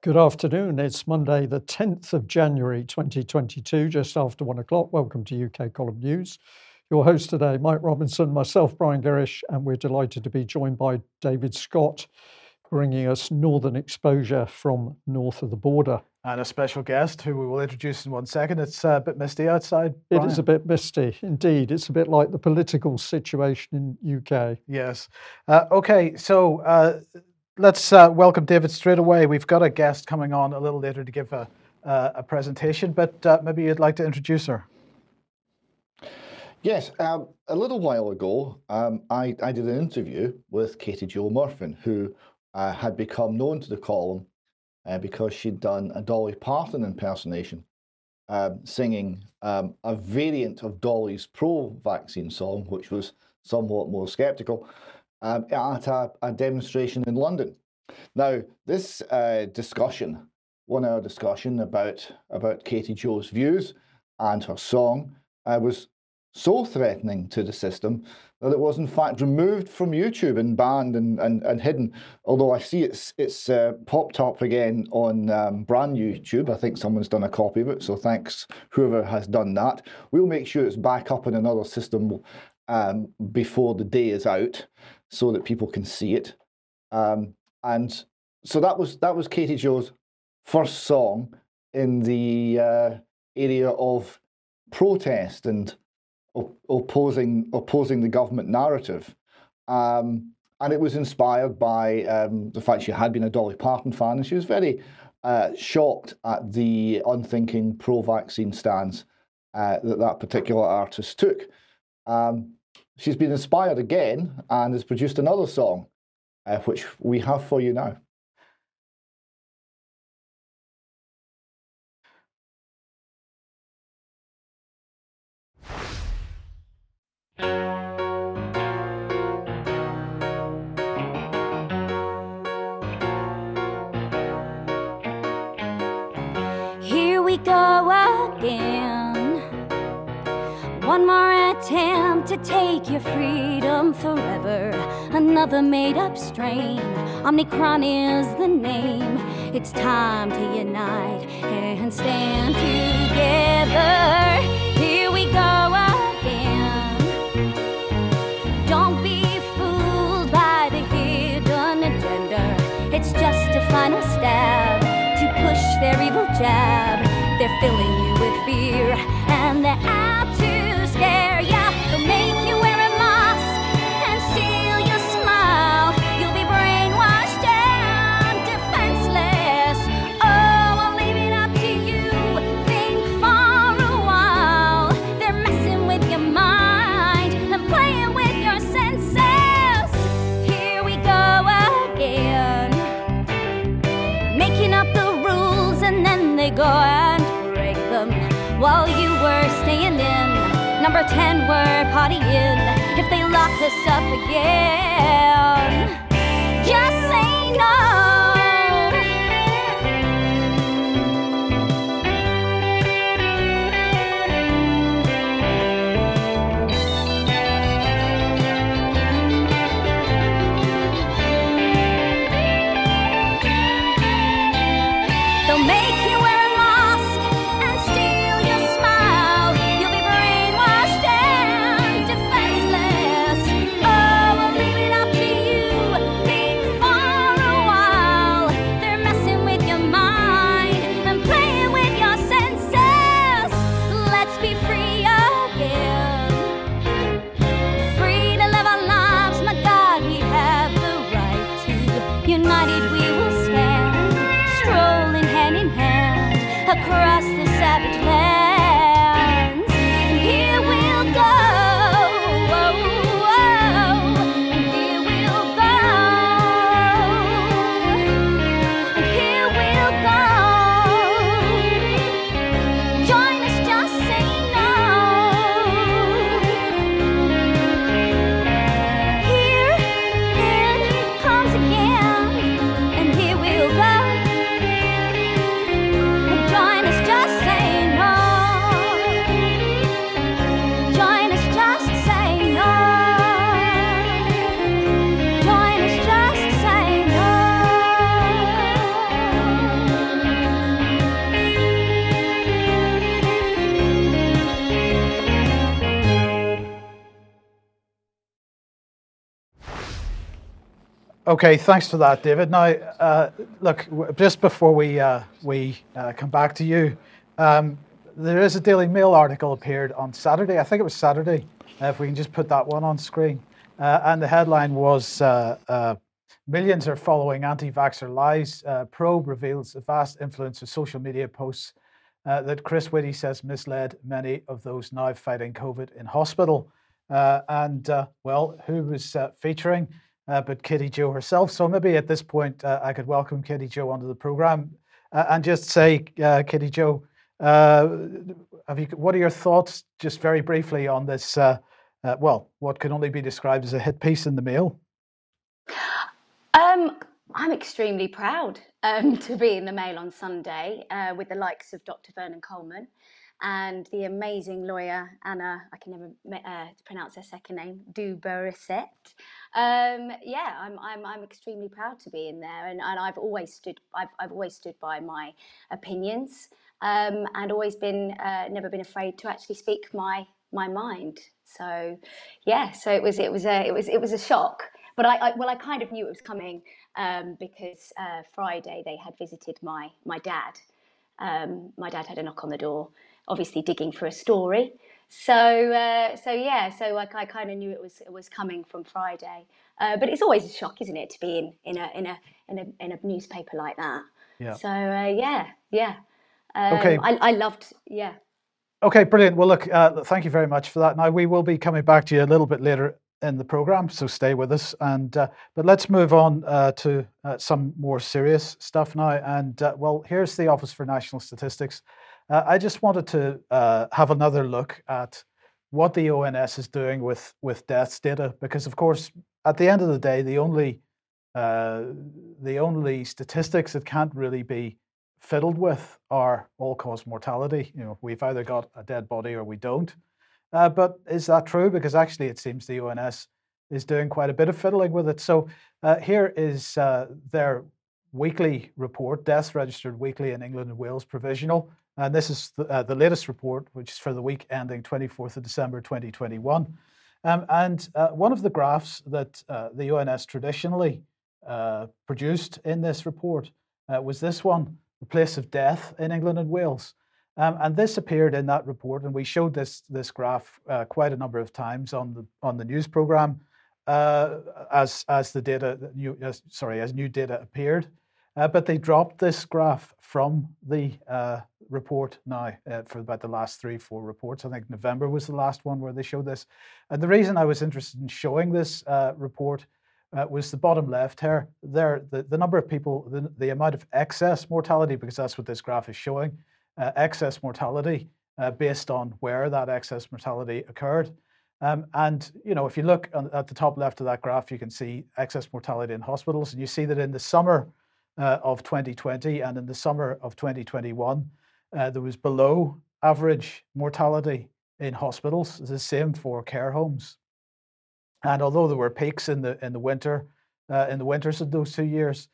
Good afternoon. It's Monday, the 10th of January 2022, just after one o'clock. Welcome to UK Column News. Your host today, Mike Robinson, myself, Brian Gerrish, and we're delighted to be joined by David Scott, bringing us northern exposure from north of the border. And a special guest who we will introduce in one second. It's a bit misty outside. Brian. It is a bit misty, indeed. It's a bit like the political situation in UK. Yes. Uh, okay, so uh, let's uh, welcome David straight away. We've got a guest coming on a little later to give a, uh, a presentation, but uh, maybe you'd like to introduce her. Yes, um, a little while ago, um, I, I, did an interview with Katie Jo Murphy, who uh, had become known to the column uh, because she'd done a Dolly Parton impersonation, um, singing um, a variant of Dolly's pro vaccine song, which was somewhat more skeptical um, at a, a, demonstration in London. Now, this uh, discussion, one hour discussion about, about Katie Jo's views and her song, uh, was so threatening to the system that it was in fact removed from YouTube and banned and, and, and hidden. Although I see it's it's uh, popped up again on um, Brand New Tube. I think someone's done a copy of it, so thanks whoever has done that. We'll make sure it's back up in another system um, before the day is out so that people can see it. Um, and so that was that was Katie Jo's first song in the uh, area of protest and op- opposing opposing the government narrative. Um, and it was inspired by um, the fact she had been a Dolly Parton fan, and she was very uh, shocked at the unthinking pro-vaccine stance uh, that that particular artist took. Um, she's been inspired again and has produced another song, uh, which we have for you now. Here we go again. One more attempt to take your freedom forever. Another made up strain. Omnicron is the name. It's time to unite and stand together. 10, we're partying. If they lock us up again, just say no. Okay, thanks for that, David. Now, uh, look, just before we uh, we uh, come back to you, um, there is a Daily Mail article appeared on Saturday. I think it was Saturday. Uh, if we can just put that one on screen, uh, and the headline was uh, "Millions are following anti-vaxxer lies. Probe reveals a vast influence of social media posts that Chris Whitty says misled many of those now fighting COVID in hospital." and well, who was featuring? Uh, but Katie Jo herself. So maybe at this point, uh, I could welcome Katie Jo onto the program uh, and just say, uh, Katie Jo, uh, have you, what are your thoughts, just very briefly, on this? Uh, well, what can only be described as a hit piece in the Mail? Um, I'm extremely proud um, to be in the Mail on Sunday with the likes of Dr. Vernon Coleman and the amazing lawyer Anna, I can never uh, pronounce her second name, de Buisseret. Um, yeah, I'm, I'm, I'm extremely proud to be in there, and, and I've always stood I've, I've always stood by my opinions um, and always been uh, never been afraid to actually speak my my mind. So yeah, so it was it was a it was it was a shock, but I, I well I kind of knew it was coming um, because uh, Friday they had visited my my dad. Um, my dad had a knock on the door obviously digging for a story. So uh, so yeah, so like I kind of knew it was it was coming from Friday. Uh, but it's always a shock, isn't it, to be in in a in a in a, in a newspaper like that. Yeah. So uh, yeah, yeah. Um, okay. I, I loved yeah. Okay, brilliant. Well, look, uh, thank you very much for that. Now we will be coming back to you a little bit later in the program, so stay with us. And uh, but let's move on uh, to uh, some more serious stuff now. And uh, well, here's the Office for National Statistics uh, I just wanted to uh, have another look at what the ONS is doing with with deaths data, because of course, at the end of the day, the only uh, the only statistics that can't really be fiddled with are all-cause mortality. You know, we've either got a dead body or we don't. Uh, but is that true? Because actually, it seems the ONS is doing quite a bit of fiddling with it. So uh, here is uh, their weekly report, deaths registered weekly in England and Wales provisional. And this is the, uh, the latest report, which is for the week ending 24th of December 2021. Um, and uh, one of the graphs that uh, the ONS traditionally uh, produced in this report uh, was this one, the place of death in England and Wales. Um, and this appeared in that report, and we showed this this graph uh, quite a number of times on the on the news program as as the data new sorry as new data appeared. Uh, but they dropped this graph from the uh, report now uh, for about the last three, four reports. I think November was the last one where they showed this. And the reason I was interested in showing this uh, report uh, was the bottom left here. There, the, the number of people, the, the amount of excess mortality, because that's what this graph is showing, uh, excess mortality based on where that excess mortality occurred. Um, and you know, if you look at the top left of that graph, you can see excess mortality in hospitals, and you see that in the summer uh, of 2020 and in the summer of 2021, uh, there was below average mortality in hospitals. It's the same for care homes. And although there were peaks in the in the winter, uh, in the winters of those two years,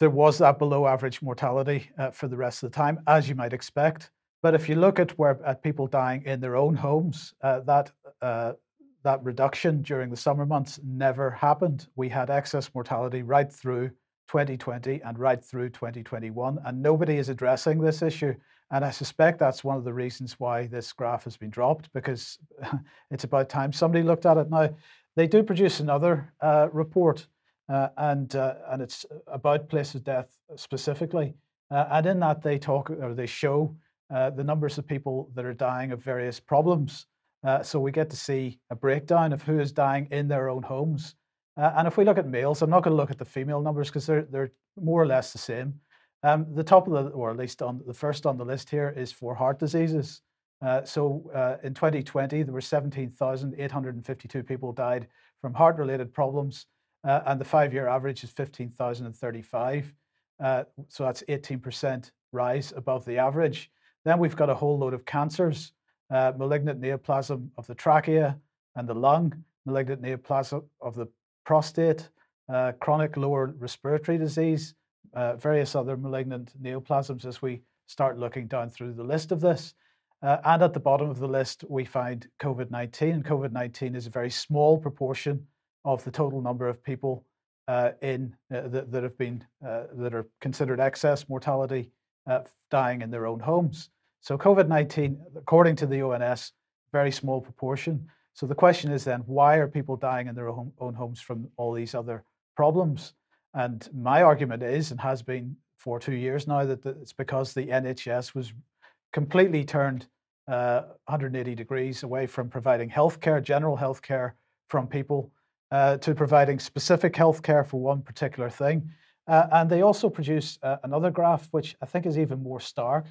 there was that below average mortality uh, for the rest of the time, as you might expect. But if you look at where at people dying in their own homes, uh, that uh, that reduction during the summer months never happened. We had excess mortality right through 2020 and right through 2021, and nobody is addressing this issue. And I suspect that's one of the reasons why this graph has been dropped because it's about time somebody looked at it. Now, they do produce another uh, report, uh, and uh, and it's about place of death specifically. Uh, and in that, they talk or they show uh, the numbers of people that are dying of various problems. Uh, so we get to see a breakdown of who is dying in their own homes uh, and if we look at males, I'm not going to look at the female numbers because they're they're more or less the same. Um, the top of the, or at least on the first on the list here is for heart diseases. Uh, so uh, in 2020, there were 17,852 people died from heart-related problems, uh, and the five-year average is 15,035. Uh, so that's 18% rise above the average. Then we've got a whole load of cancers, uh, malignant neoplasm of the trachea and the lung, malignant neoplasm of the prostate, uh, chronic lower respiratory disease, uh, various other malignant neoplasms as we start looking down through the list of this. Uh, and at the bottom of the list, we find COVID 19. And COVID 19 is a very small proportion of the total number of people uh, in uh, that, that, have been uh, that are considered excess mortality, dying in their own homes. So COVID nineteen, according to the ONS, very small proportion. So the question is then, why are people dying in their own, own homes from all these other problems? And my argument is, and has been for two years now, that it's because the NHS was completely turned uh, 180 degrees away from providing healthcare, general healthcare from people, uh, to providing specific healthcare for one particular thing. Uh, and they also produce uh, another graph, which I think is even more stark,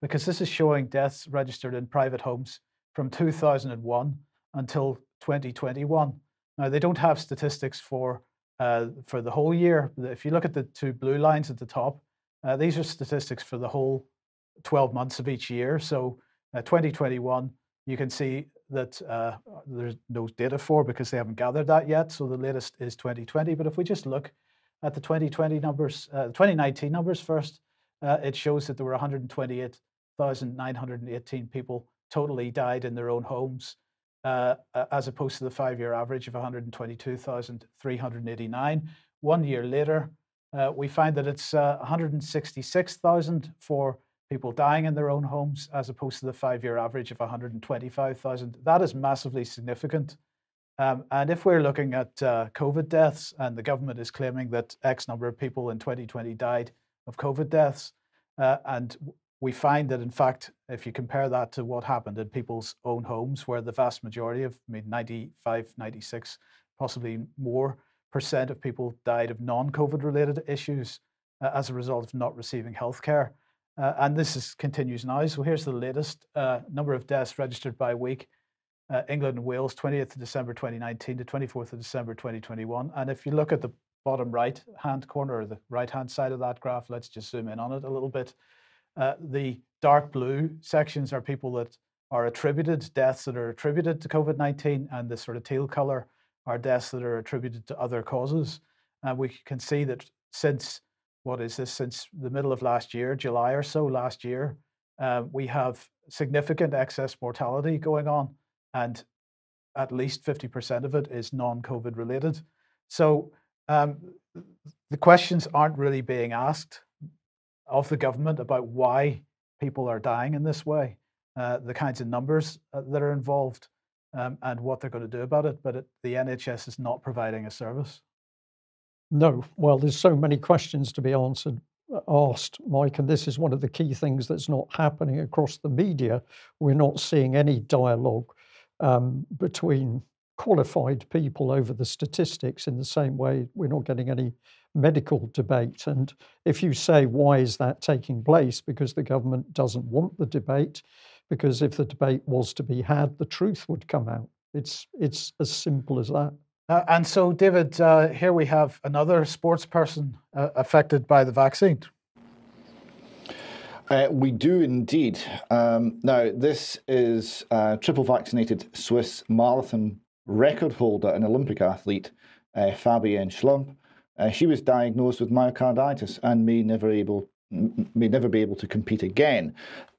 because this is showing deaths registered in private homes from 2001 until 2021. Now, they don't have statistics for, uh, for the whole year. If you look at the two blue lines at the top, uh, these are statistics for the whole 12 months of each year. So, uh, 2021, you can see that uh, there's no data for because they haven't gathered that yet. So, the latest is 2020. But if we just look at the 2020 numbers, uh, 2019 numbers first, uh, it shows that there were 128,918 people totally died in their own homes, uh, as opposed to the five year average of 122,389. One year later, uh, we find that it's uh, 166,000 for people dying in their own homes, as opposed to the five year average of 125,000. That is massively significant. Um, and if we're looking at uh, COVID deaths, and the government is claiming that X number of people in 2020 died of COVID deaths, uh, and we find that, in fact, if you compare that to what happened in people's own homes, where the vast majority of, I mean, 95, 96, possibly more percent of people died of non COVID related issues uh, as a result of not receiving healthcare. Uh, and this is, continues now. So here's the latest uh, number of deaths registered by week. Uh, England and Wales, 20th of December 2019 to 24th of December 2021. And if you look at the bottom right hand corner or the right hand side of that graph, let's just zoom in on it a little bit. Uh, the dark blue sections are people that are attributed, deaths that are attributed to COVID 19, and the sort of teal color are deaths that are attributed to other causes. And we can see that since what is this, since the middle of last year, July or so last year, uh, we have significant excess mortality going on, and at least 50% of it is non COVID related. So um, the questions aren't really being asked of the government about why people are dying in this way, uh, the kinds of numbers uh, that are involved, um, and what they're going to do about it. But it, the NHS is not providing a service. No, well, there's so many questions to be answered, uh, asked, Mike, and this is one of the key things that's not happening across the media. We're not seeing any dialogue um, between qualified people over the statistics in the same way we're not getting any medical debate. And if you say, why is that taking place? Because the government doesn't want the debate, because if the debate was to be had, the truth would come out. It's, it's as simple as that. Uh, and so, David, uh, here we have another sports person uh, affected by the vaccine. Uh, we do indeed. Um, now, this is a triple vaccinated Swiss marathon record holder and Olympic athlete, uh, Fabienne Schlumpf. Uh, she was diagnosed with myocarditis and may never able may never be able to compete again.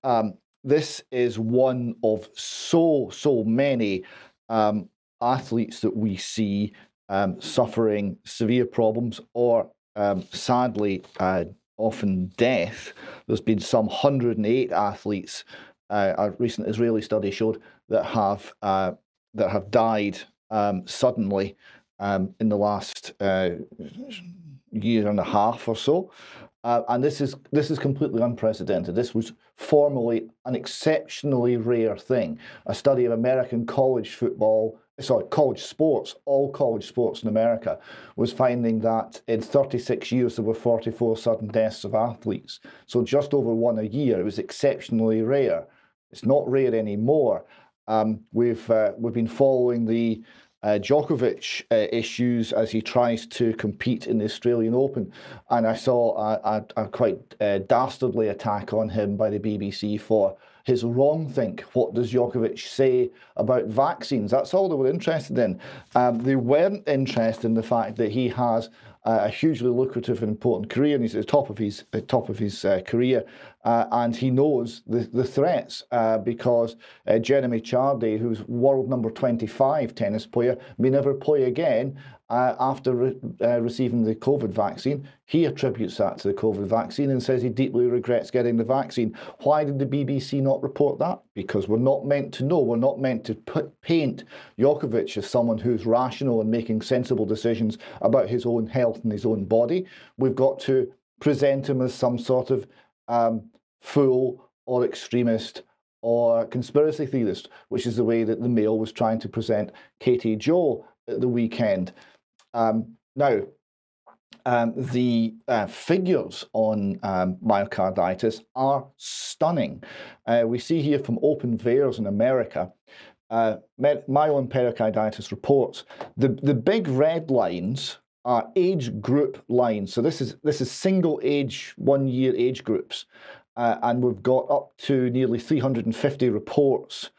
Um, this is one of so so many um, athletes that we see um, suffering severe problems or um, sadly uh, often death. There's been some 108 athletes. Uh, a recent Israeli study showed that have uh, that have died um, suddenly um, in the last uh, year and a half or so. Uh, and this is this is completely unprecedented. This was formerly an exceptionally rare thing. A study of American college football, sorry, college sports, all college sports in America, was finding that in 36 years there were 44 sudden deaths of athletes. So just over one a year. It was exceptionally rare. It's not rare anymore. Um, we've uh, we've been following the uh, Djokovic uh, issues as he tries to compete in the Australian Open. And I saw a, a, a quite uh, dastardly attack on him by the BBC for his wrong think. What does Djokovic say about vaccines? That's all they were interested in. Um, they weren't interested in the fact that he has a hugely lucrative and important career, and he's at the top of his top of his uh, career, uh, and he knows the the threats uh, because Jeremy Chardy, who's world number twenty five tennis player, may never play again. Uh, after re- uh, receiving the COVID vaccine. He attributes that to the COVID vaccine and says he deeply regrets getting the vaccine. Why did the BBC not report that? Because we're not meant to know. We're not meant to put, paint Djokovic as someone who's rational and making sensible decisions about his own health and his own body. We've got to present him as some sort of um, fool or extremist or conspiracy theorist, which is the way that the Mail was trying to present Katie Jo at the weekend. Um, now, um, the uh, figures on um, myocarditis are stunning. Uh, we see here from Open VAERS in America, uh, myopericarditis reports, the, the big red lines are age group lines. So this is this is single age, one year age groups, uh, and we've got up to nearly 350 reports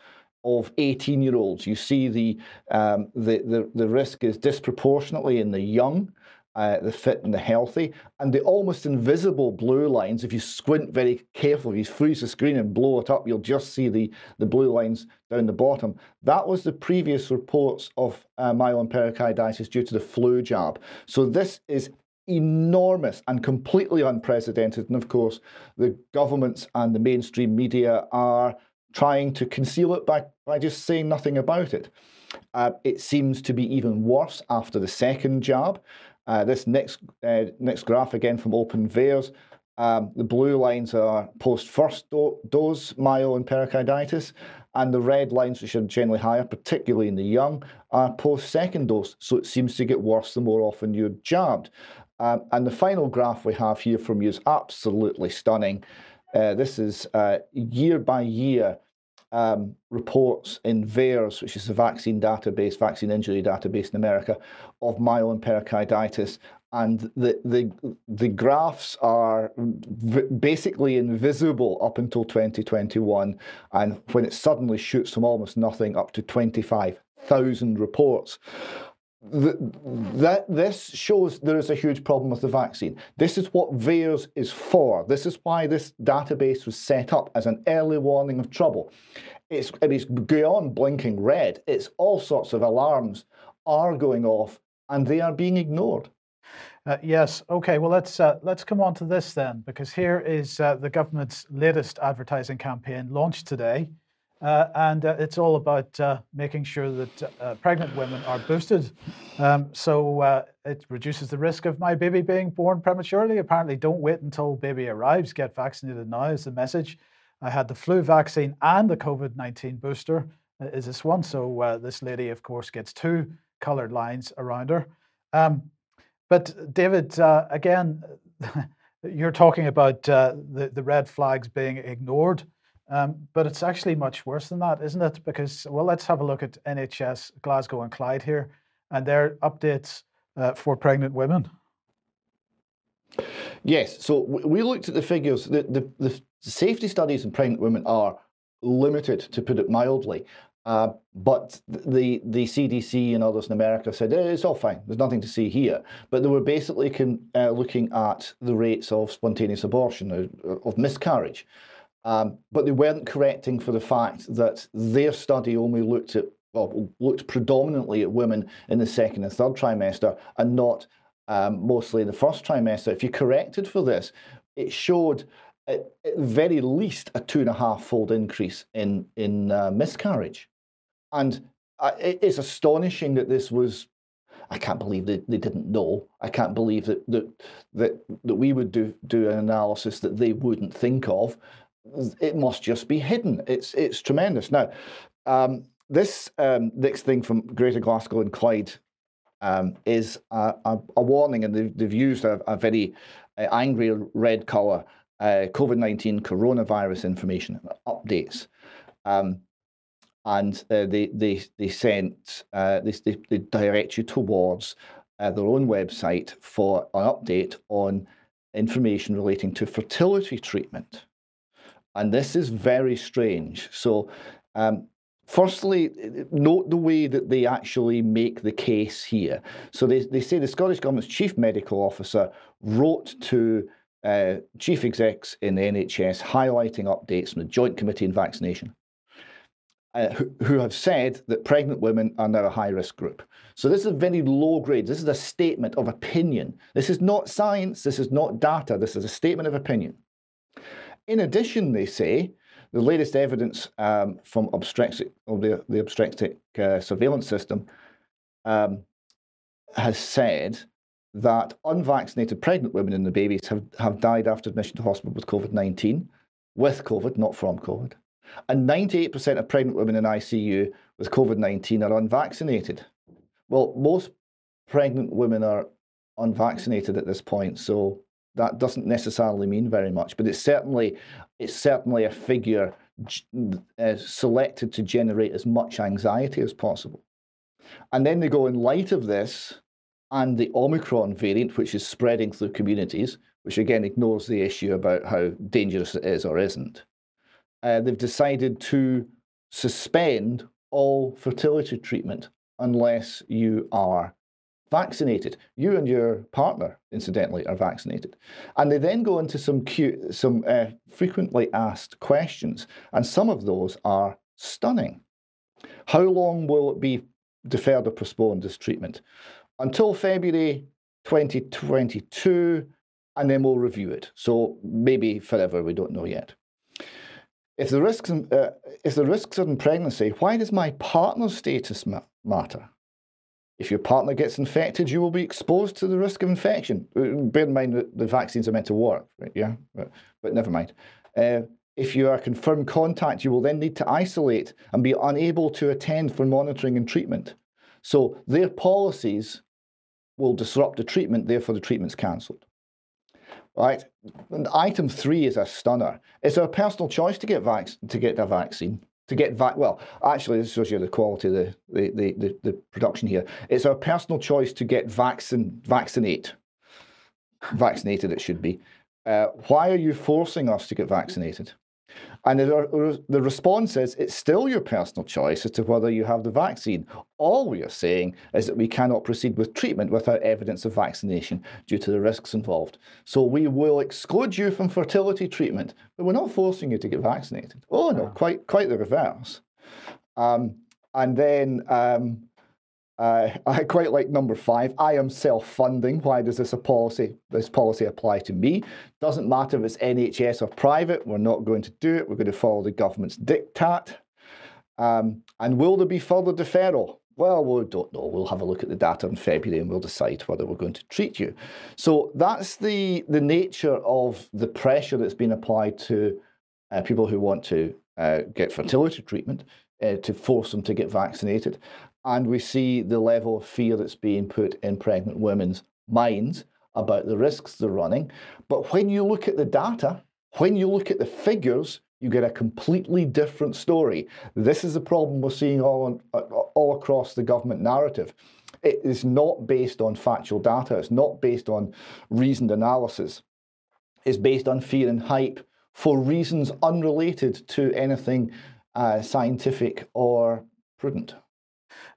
of 18 year olds. You see the, um, the, the, the, risk is disproportionately in the young, uh, the fit and the healthy. And the almost invisible blue lines, if you squint very carefully, if you freeze the screen and blow it up, you'll just see the, the blue lines down the bottom. That was the previous reports of uh, myopericarditis due to the flu jab. So this is enormous and completely unprecedented. And of course, the governments and the mainstream media are trying to conceal it by, by just saying nothing about it. Uh, it seems to be even worse after the second jab. Uh, this next uh, next graph again from Open VAERS, um, the blue lines are post first do- dose myopericarditis, and the red lines, which are generally higher, particularly in the young, are post second dose. So it seems to get worse the more often you're jabbed. Um, and the final graph we have here from you is absolutely stunning. Uh, this is uh, year by year um, reports in VAERS, which is the vaccine database, vaccine injury database in America, of myopericarditis. And the, the, the graphs are v- basically invisible up until 2021. And when it suddenly shoots from almost nothing up to 25,000 reports the, that this shows there is a huge problem with the vaccine. This is what VAERS is for. This is why this database was set up as an early warning of trouble. It's, it is beyond blinking red. It's all sorts of alarms are going off and they are being ignored. Uh, yes. Okay. Well, let's uh, let's come on to this then, because here is uh, the government's latest advertising campaign launched today. Uh, and uh, it's all about uh, making sure that uh, pregnant women are boosted. Um, so uh, it reduces the risk of my baby being born prematurely. Apparently, don't wait until baby arrives. Get vaccinated now is the message. I had the flu vaccine and the COVID 19 booster, uh, is this one. So this lady, of course, gets two colored lines around her. Um, but, David, again, you're talking about the, the red flags being ignored. Um, but it's actually much worse than that, isn't it? Because, well, let's have a look at NHS Glasgow and Clyde here and their updates uh, for pregnant women. Yes, so we looked at the figures. The, the, the safety studies in pregnant women are limited, to put it mildly. Uh, but the the CDC and others in America said eh, it's all fine. There's nothing to see here. But they were basically con, uh, looking at the rates of spontaneous abortion, uh, of miscarriage. Um, but they weren't correcting for the fact that their study only looked at well, looked predominantly at women in the second and third trimester and not um, mostly in the first trimester. If you corrected for this, it showed at, at very least a two and a half fold increase in in uh, miscarriage, and uh, it's astonishing that this was. I can't believe that they didn't know. I can't believe that that that, that we would do do an analysis that they wouldn't think of it must just be hidden. It's it's tremendous. Now, um, this um, next thing from Greater Glasgow and Clyde um, is a, a, a, warning, and they've, they've used a, a very uh, angry red colour. Uh, COVID nineteen coronavirus information updates, um, and uh, they they they sent uh, they, they, they direct you towards uh, their own website for an update on information relating to fertility treatment. And this is very strange. So, um, firstly, note the way that they actually make the case here. So, they, they say the Scottish Government's Chief Medical Officer wrote to uh, chief execs in the NHS highlighting updates from the Joint Committee on Vaccination. uh, who, who have said that pregnant women are now a high risk group. So this is a very low grade. This is a statement of opinion. This is not science. This is not data. This is a statement of opinion. In addition, they say the latest evidence um, from obstetric, the, the obstetric uh, surveillance system um, has said that unvaccinated pregnant women and the babies have, have died after admission to hospital with COVID 19, with COVID, not from COVID. And 98% of pregnant women in ICU with COVID 19 are unvaccinated. Well, most pregnant women are unvaccinated at this point, so that doesn't necessarily mean very much, but it's certainly it's certainly a figure uh, selected to generate as much anxiety as possible. And then they go in light of this and the Omicron variant, which is spreading through communities, which again ignores the issue about how dangerous it is or isn't. Uh, they've decided to suspend all fertility treatment unless you are vaccinated. You and your partner, incidentally, are vaccinated. And they then go into some, cute, some uh, frequently asked questions, and some of those are stunning. How long will it be deferred or postponed, this treatment? until February 2022, and then we'll review it. So maybe forever, we don't know yet. If the risks, uh, if the risks are in pregnancy, why does my partner's status ma- matter? If your partner gets infected, you will be exposed to the risk of infection. Uh, bear in mind that the vaccines are meant to work, right? Yeah, but, but never mind. Uh, if you are confirmed contact, you will then need to isolate and be unable to attend for monitoring and treatment. So their policies will disrupt the treatment, therefore the treatment's cancelled. Right? And item three is a stunner. It's our personal choice to get vac- to get a vaccine. To get vac well, actually, this shows you the quality of the, the, the, the, the production here. It's our personal choice to get vaccine vaccinate. Vaccinated, it should be. Uh, why are you forcing us to get vaccinated? And the, the response is it's still your personal choice as to whether you have the vaccine. All we are saying is that we cannot proceed with treatment without evidence of vaccination due to the risks involved. So we will exclude you from fertility treatment, but we're not forcing you to get vaccinated. Oh no, quite quite the reverse. Um, and then um, uh, I quite like number five. I am self-funding. Why does this policy this policy apply to me? Doesn't matter if it's NHS or private. We're not going to do it. We're going to follow the government's diktat. Um, and will there be further deferral? Well, we don't know. We'll have a look at the data in February and we'll decide whether we're going to treat you. So that's the the nature of the pressure that's been applied to uh, people who want to uh, get fertility treatment uh, to force them to get vaccinated and we see the level of fear that's being put in pregnant women's minds about the risks they're running. But when you look at the data, when you look at the figures, you get a completely different story. This is the problem we're seeing all, on, all across the government narrative. It is not based on factual data, it's not based on reasoned analysis. It's based on fear and hype for reasons unrelated to anything uh, scientific or prudent.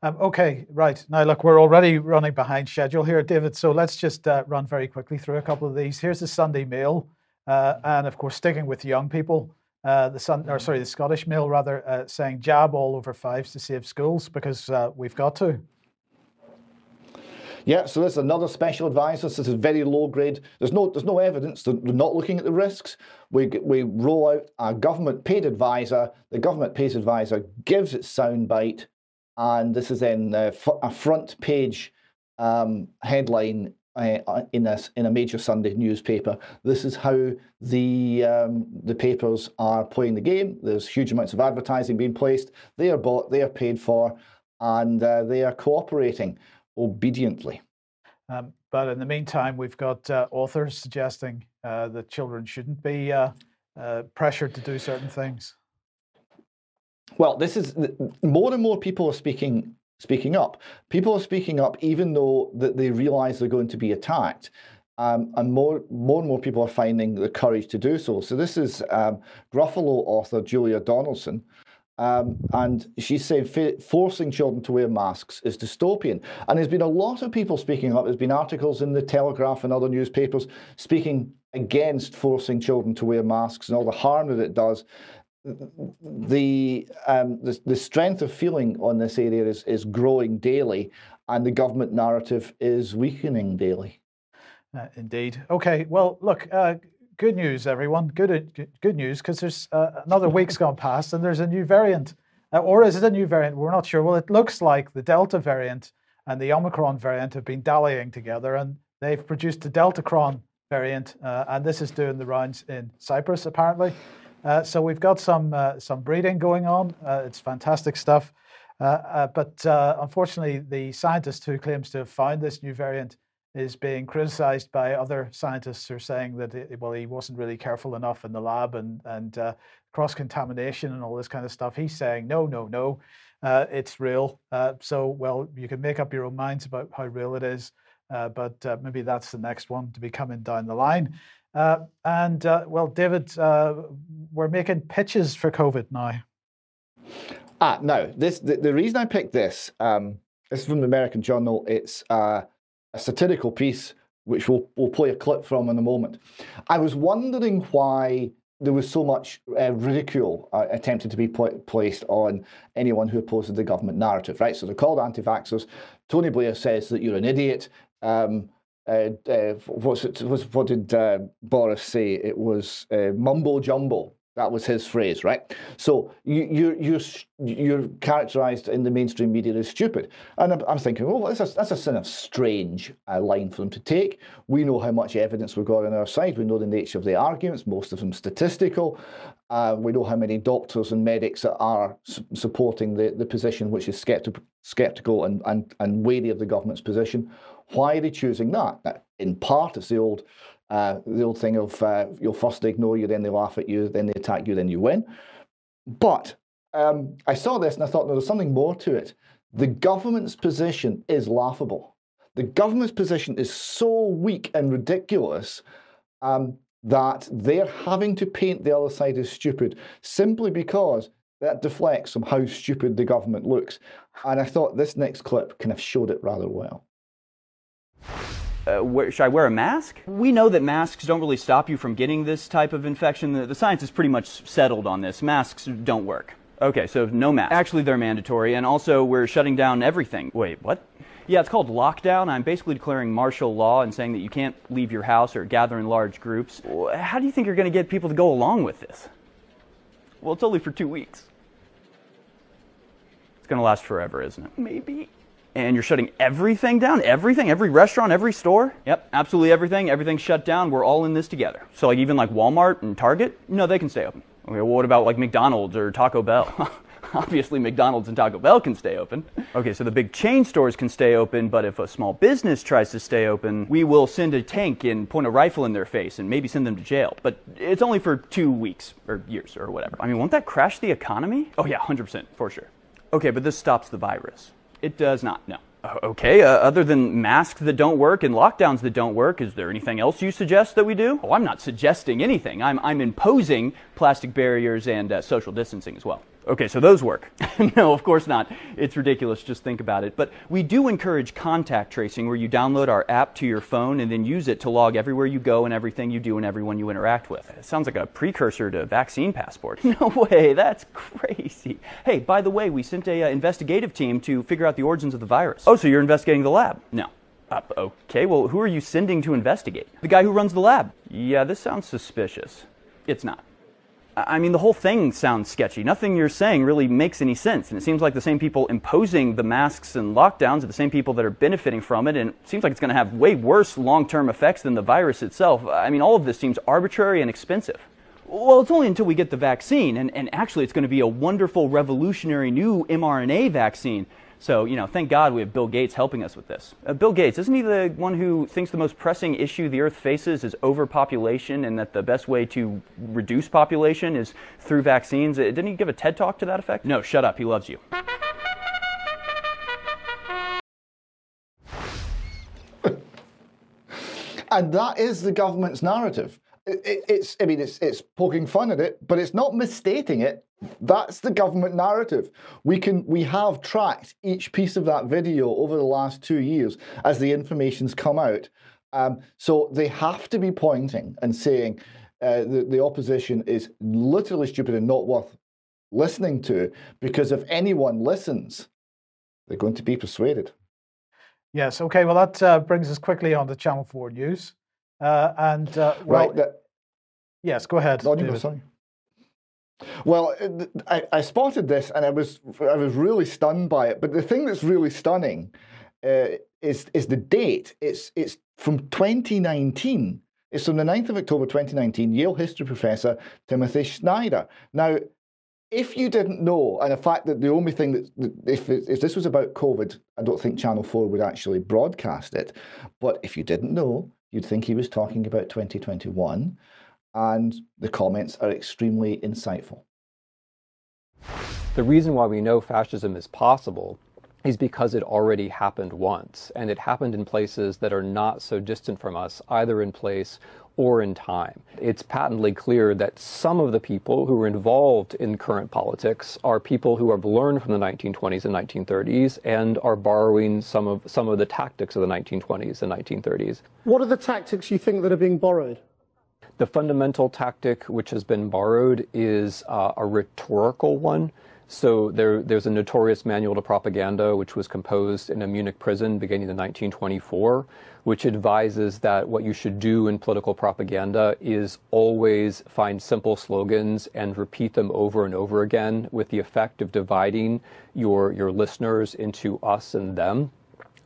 Um, okay, right. Now, look, we're already running behind schedule here, David. So let's just uh, run very quickly through a couple of these. Here's the Sunday Mail, uh, and of course, sticking with young people. Uh, the Sun, or sorry, the Scottish Mail rather, uh, saying jab all over fives to save schools because uh, we've got to. Yeah, so this is another special advisor. This is very low grade. There's no there's no evidence. They're not looking at the risks. We we roll out a government paid advisor. The government paid advisor gives its sound bite and this is in a front page um, headline uh, in a in a major Sunday newspaper. This is how the um, the papers are playing the game. There's huge amounts of advertising being placed. They are bought. They are paid for, and uh, they are cooperating obediently. Um, but in the meantime, we've got uh, authors suggesting uh, that children shouldn't be uh, uh, pressured to do certain things. Well, this is more and more people are speaking speaking up. People are speaking up even though that they realise they're going to be attacked. Um, and more, more and more people are finding the courage to do so. So this is um, Gruffalo author Julia Donaldson, um, and she's saying forcing children to wear masks is dystopian. And there's been a lot of people speaking up. There's been articles in the Telegraph and other newspapers speaking against forcing children to wear masks and all the harm that it does. The, um, the the strength of feeling on this area is, is growing daily, and the government narrative is weakening daily. Uh, indeed. Okay. Well, look. Uh, good news, everyone. Good good news because there's uh, another week's gone past and there's a new variant, uh, or is it a new variant? We're not sure. Well, it looks like the Delta variant and the Omicron variant have been dallying together, and they've produced a Deltacron variant, uh, and this is doing the rounds in Cyprus apparently. Uh, so we've got some uh, some breeding going on. Uh, it's fantastic stuff. but unfortunately, the scientist who claims to have found this new variant is being criticized by other scientists who are saying that it, well he wasn't really careful enough in the lab and and uh, cross contamination and all this kind of stuff. He's saying no, no, no, uh, it's real. Uh, so well, you can make up your own minds about how real it is, uh, but uh, maybe that's the next one to be coming down the line. Uh, and well, David, we're making pitches for COVID now. Ah, no. This the, the reason I picked this. Um, this is from the American Journal. It's a satirical piece, which we'll, we'll play a clip from in a moment. I was wondering why there was so much uh, ridicule uh, attempted to be pl- placed on anyone who opposes the government narrative, right? So they're called anti vaxxers. Tony Blair says that you're an idiot. Um, uh, uh it, what did uh, Boris say? It was uh, mumbo jumbo. That was his phrase, right? So you, you're, you're, you're characterized in the mainstream media as stupid. And I'm, I'm thinking, well, that's a, that's a kind of strange uh, line for them to take. We know how much evidence we've got on our side. We know the nature of the arguments, most of them statistical. Uh, we know how many doctors and medics are su- supporting the, the position, which is skepti- skeptical and, and, and wary of the government's position. Why are they choosing that? In part, it's the old uh, the old thing of uh, you'll first ignore you, then they laugh at you, then they attack you, then you win. But um, I saw this and I thought no, there's something more to it. The government's position is laughable. The government's position is so weak and ridiculous um, that they're having to paint the other side as stupid simply because that deflects from how stupid the government looks. And I thought this next clip kind of showed it rather well uh, where, should I wear a mask? We know that masks don't really stop you from getting this type of infection. The, the science is pretty much settled on this. Masks don't work. Okay, so no mask. Actually, they're mandatory, and also we're shutting down everything. Wait, what? Yeah, it's called lockdown. I'm basically declaring martial law and saying that you can't leave your house or gather in large groups. How do you think you're going to get people to go along with this? Well, it's only for two weeks. It's going to last forever, isn't it? Maybe and you're shutting everything down? Everything? Every restaurant? Every store? Yep absolutely everything. Everything's shut down. We're all in this together. So like even like walmart and target no they can stay open. Okay well what about like mcdonald's or taco bell? Obviously mcdonald's and taco bell can stay open. Okay so the big chain stores can stay open but if a small business tries to stay open we will send a tank and point a rifle in their face and maybe send them to jail. But it's only for two weeks or years or whatever. I mean won't that crash the economy? Oh yeah 100% for sure. Okay but this stops the virus it does not, no. Okay, uh, other than masks that don't work and lockdowns that don't work, is there anything else you suggest that we do? Oh, I'm not suggesting anything. I'm, I'm imposing plastic barriers and uh, social distancing as well. Okay, so those work. no, of course not. It's ridiculous. Just think about it. But we do encourage contact tracing where you download our app to your phone and then use it to log everywhere you go and everything you do and everyone you interact with. It sounds like a precursor to vaccine passports. no way, that's crazy. Hey, by the way, we sent a uh, investigative team to figure out the origins of the virus. Oh, so you're investigating the lab? No. Uh, okay, well, who are you sending to investigate? The guy who runs the lab. Yeah, this sounds suspicious. It's not. I mean, the whole thing sounds sketchy. Nothing you're saying really makes any sense. And it seems like the same people imposing the masks and lockdowns are the same people that are benefiting from it. And it seems like it's going to have way worse long term effects than the virus itself. I mean, all of this seems arbitrary and expensive. Well, it's only until we get the vaccine. And, and actually, it's going to be a wonderful, revolutionary new mRNA vaccine so, you know, thank God we have Bill Gates helping us with this. Uh, Bill Gates, isn't he the one who thinks the most pressing issue the Earth faces is overpopulation and that the best way to reduce population is through vaccines? Uh, didn't he give a TED talk to that effect? No, shut up. He loves you. and that is the government's narrative. It, it's, I mean, it's, it's poking fun at it, but it's not misstating it. That's the government narrative. We can we have tracked each piece of that video over the last two years as the information's come out. Um, so they have to be pointing and saying, uh, the, the opposition is literally stupid and not worth listening to because if anyone listens, they're going to be persuaded. Yes. Okay. Well, that uh, brings us quickly on to Channel Four News. Uh, and uh, well, right. That, yes. Go ahead. Well, uh, I, I, spotted this and I was I was really stunned by it. But the thing that's really stunning uh, is is the date. It's it's from 2019. It's from the 9th of October 2019. Yale history professor Timothy Snyder. Now, if you didn't know, and the fact that the only thing that, if, if this was about COVID, I don't think Channel 4 would actually broadcast it. But if you didn't know, you'd think he was talking about 2021. And the comments are extremely insightful. The reason why we know fascism is possible is because it already happened once, and it happened in places that are not so distant from us, either in place or in time. It's patently clear that some of the people who are involved in current politics are people who have learned from the 1920s and 1930s and are borrowing some of some of the tactics of the 1920s and 1930s. What are the tactics you think that are being borrowed? The fundamental tactic which has been borrowed is uh, a rhetorical one. So there, there's a notorious manual to propaganda, which was composed in a Munich prison beginning in 1924, which advises that what you should do in political propaganda is always find simple slogans and repeat them over and over again with the effect of dividing your, your listeners into us and them.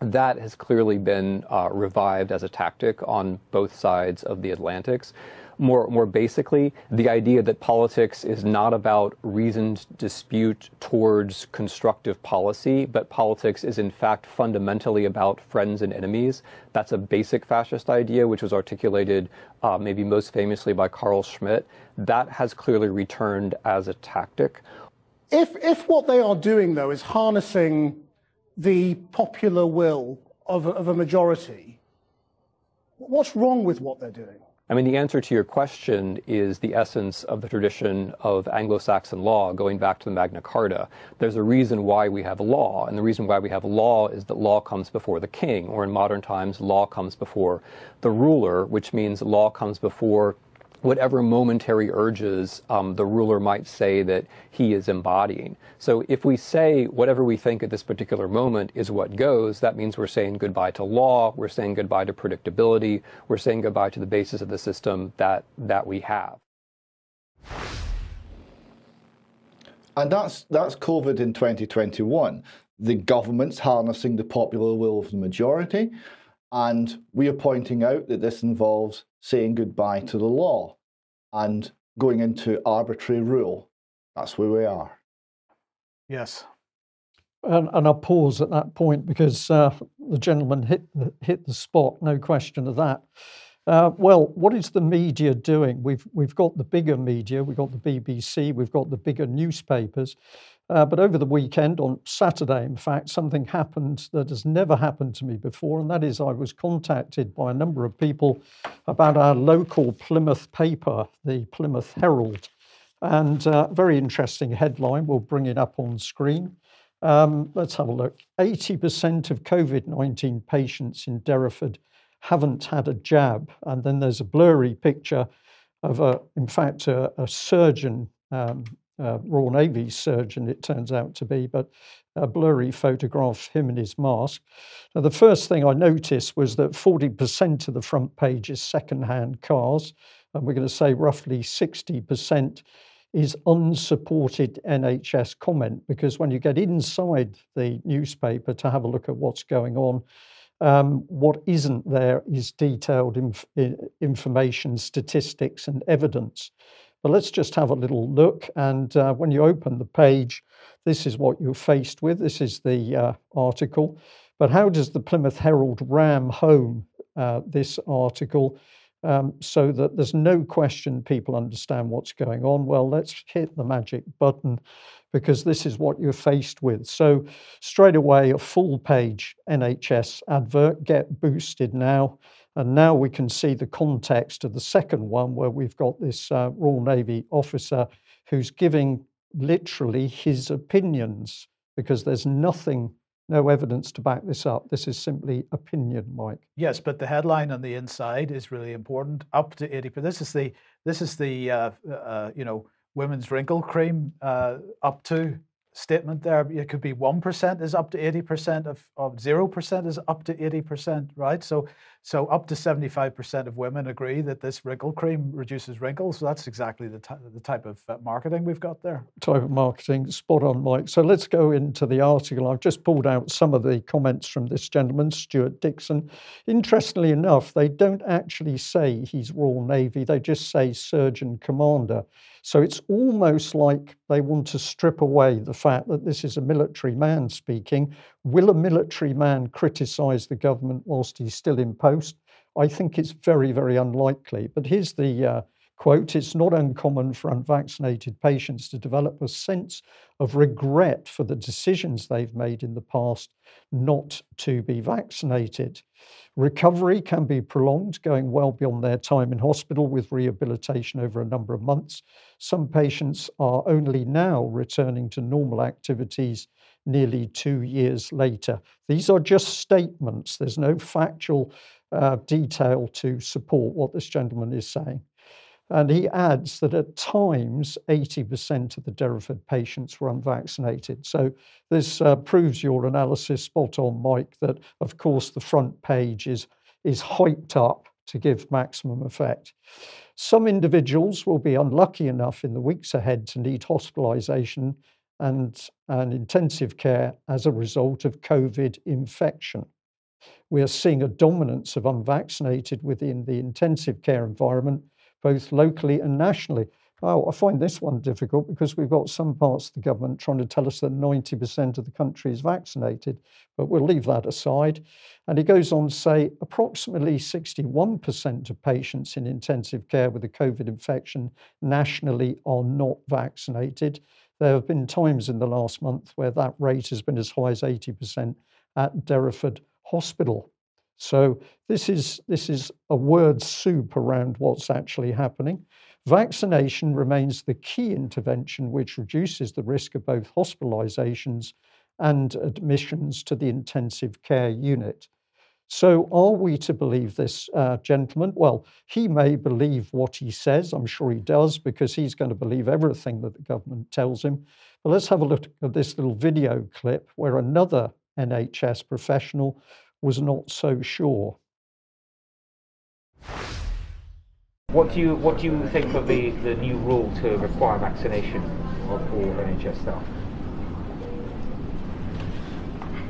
That has clearly been uh, revived as a tactic on both sides of the Atlantics more more basically, the idea that politics is not about reasoned dispute towards constructive policy, but politics is in fact fundamentally about friends and enemies. That's a basic fascist idea, which was articulated uh, maybe most famously by Carl Schmitt. That has clearly returned as a tactic. If if what they are doing though is harnessing the popular will of of a majority, what's wrong with what they're doing? I mean, the answer to your question is the essence of the tradition of Anglo Saxon law going back to the Magna Carta. There's a reason why we have law, and the reason why we have law is that law comes before the king, or in modern times, law comes before the ruler, which means law comes before whatever momentary urges um, the ruler might say that he is embodying. So if we say whatever we think at this particular moment is what goes, that means we're saying goodbye to law, we're saying goodbye to predictability, we're saying goodbye to the basis of the system that, that we have. And that's that's COVID in 2021. The government's harnessing the popular will of the majority. And we are pointing out that this involves saying goodbye to the law and going into arbitrary rule. That's where we are. Yes. And, and I'll pause at that point because uh, the gentleman hit the, hit the spot, no question of that. Uh, well, what is the media doing? We've we've got the bigger media, we've got the BBC, we've got the bigger newspapers, uh, but over the weekend, on Saturday, in fact, something happened that has never happened to me before, and that is I was contacted by a number of people about our local Plymouth paper, the Plymouth Herald. And a uh, very interesting headline, we'll bring it up on screen. Um, let's have a look. 80% of COVID 19 patients in Derriford haven't had a jab. And then there's a blurry picture of, a, in fact, a, a surgeon um, uh, Royal Navy surgeon, it turns out to be, but a blurry photograph him in his mask. Now, the first thing I noticed was that 40% of the front page is second-hand cars, and we're going to say roughly 60% is unsupported NHS comment, because when you get inside the newspaper to have a look at what's going on, um, what isn't there is detailed inf- information, statistics, and evidence. But let's just have a little look. And uh, when you open the page, this is what you're faced with. This is the uh, article. But how does the Plymouth Herald ram home uh, this article um, so that there's no question people understand what's going on? Well, let's hit the magic button because this is what you're faced with. So, straight away, a full page NHS advert get boosted now. And now we can see the context of the second one, where we've got this uh, Royal Navy officer who's giving literally his opinions because there's nothing no evidence to back this up. This is simply opinion, Mike. Yes, but the headline on the inside is really important. Up to eighty. This is the this is the uh, uh, you know women's wrinkle cream uh, up to statement there. It could be 1% is up to 80% of, of 0% is up to 80%, right? So so up to 75% of women agree that this wrinkle cream reduces wrinkles. So that's exactly the, ty- the type of uh, marketing we've got there. Type of marketing, spot on, Mike. So let's go into the article. I've just pulled out some of the comments from this gentleman, Stuart Dixon. Interestingly enough, they don't actually say he's Royal Navy, they just say Surgeon Commander. So it's almost like they want to strip away the fact that this is a military man speaking. Will a military man criticize the government whilst he's still in post? I think it's very, very unlikely. But here's the uh, quote It's not uncommon for unvaccinated patients to develop a sense of regret for the decisions they've made in the past not to be vaccinated. Recovery can be prolonged, going well beyond their time in hospital with rehabilitation over a number of months. Some patients are only now returning to normal activities nearly two years later. These are just statements, there's no factual uh, detail to support what this gentleman is saying. And he adds that at times 80% of the Derriford patients were unvaccinated. So this uh, proves your analysis spot on, Mike, that of course the front page is, is hyped up to give maximum effect. Some individuals will be unlucky enough in the weeks ahead to need hospitalisation and, and intensive care as a result of COVID infection. We are seeing a dominance of unvaccinated within the intensive care environment both locally and nationally. Oh, I find this one difficult because we've got some parts of the government trying to tell us that 90% of the country is vaccinated, but we'll leave that aside. And he goes on to say approximately 61% of patients in intensive care with a COVID infection nationally are not vaccinated. There have been times in the last month where that rate has been as high as 80% at Derriford Hospital. So this is, this is a word soup around what's actually happening. Vaccination remains the key intervention which reduces the risk of both hospitalizations and admissions to the intensive care unit. So, are we to believe this uh, gentleman? Well, he may believe what he says. I'm sure he does because he's going to believe everything that the government tells him. But let's have a look at this little video clip where another NHS professional was not so sure. What do you what do you think of the, the new rule to require vaccination of all NHS staff?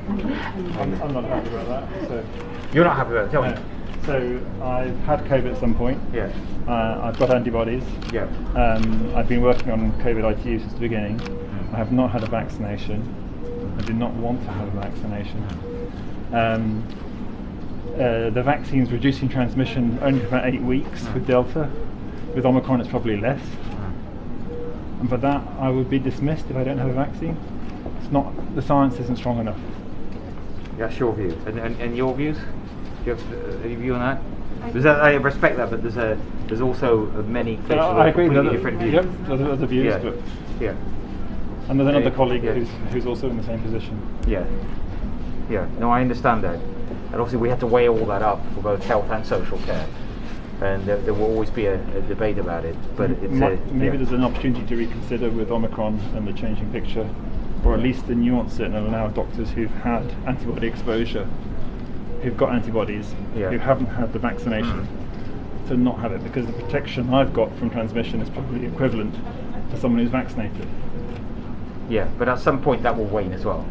I'm, I'm not happy about that. So, You're not happy with it, tell me. so I've had COVID at some point. Yeah. Uh, I've got antibodies. Yeah. Um, I've been working on COVID ITU since the beginning. I have not had a vaccination. I did not want to have a vaccination. Um, uh, the vaccine's reducing transmission only for about eight weeks with Delta. With Omicron, it's probably less. And for that, I would be dismissed if I don't have a vaccine. It's not the science isn't strong enough. That's your view. And, and, and your views? Do you have uh, any view on that? There's a, I respect that, but there's a there's also many places I, I agree. completely There's different views. yep, there's other views, Yeah. but Yeah. and there's another Yeah, colleague yeah. who's who's also in the same position. Yeah. Yeah. No, I understand that. And obviously, we have to weigh all that up for both health and social care. And there, there will always be a, a debate about it. But it's Mi- a, maybe yeah. there's an opportunity to reconsider with Omicron and the changing picture, or at least to nuance it and allow doctors who've had antibody exposure, who've got antibodies, Yeah. who haven't had the vaccination, to not have it because the protection I've got from transmission is probably equivalent to someone who's vaccinated. Yeah, but at some point that will wane as well.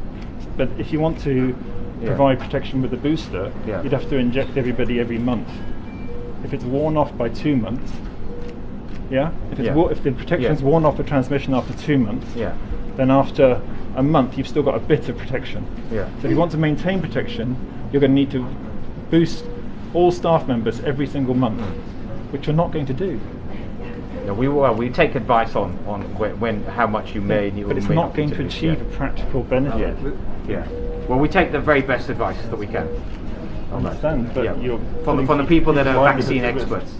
But if you want to Yeah. provide protection with a booster, Yeah. you'd have to inject everybody every month. If it's worn off by two months, yeah, if, it's Yeah. wo- if the protection's worn off the transmission after two months, Yeah. Then after a month you've still got a bit of protection. Yeah. So if you want to maintain protection, you're going to need to boost all staff members every single month, which you're not going to do. Yeah, we well, we take advice on on when, when how much you may need. but it's not going to achieve yeah. a practical benefit. Yeah. Yeah. Well, we take the very best advice that we can. I understand, but Yeah. you're from the, from the people that are vaccine experts.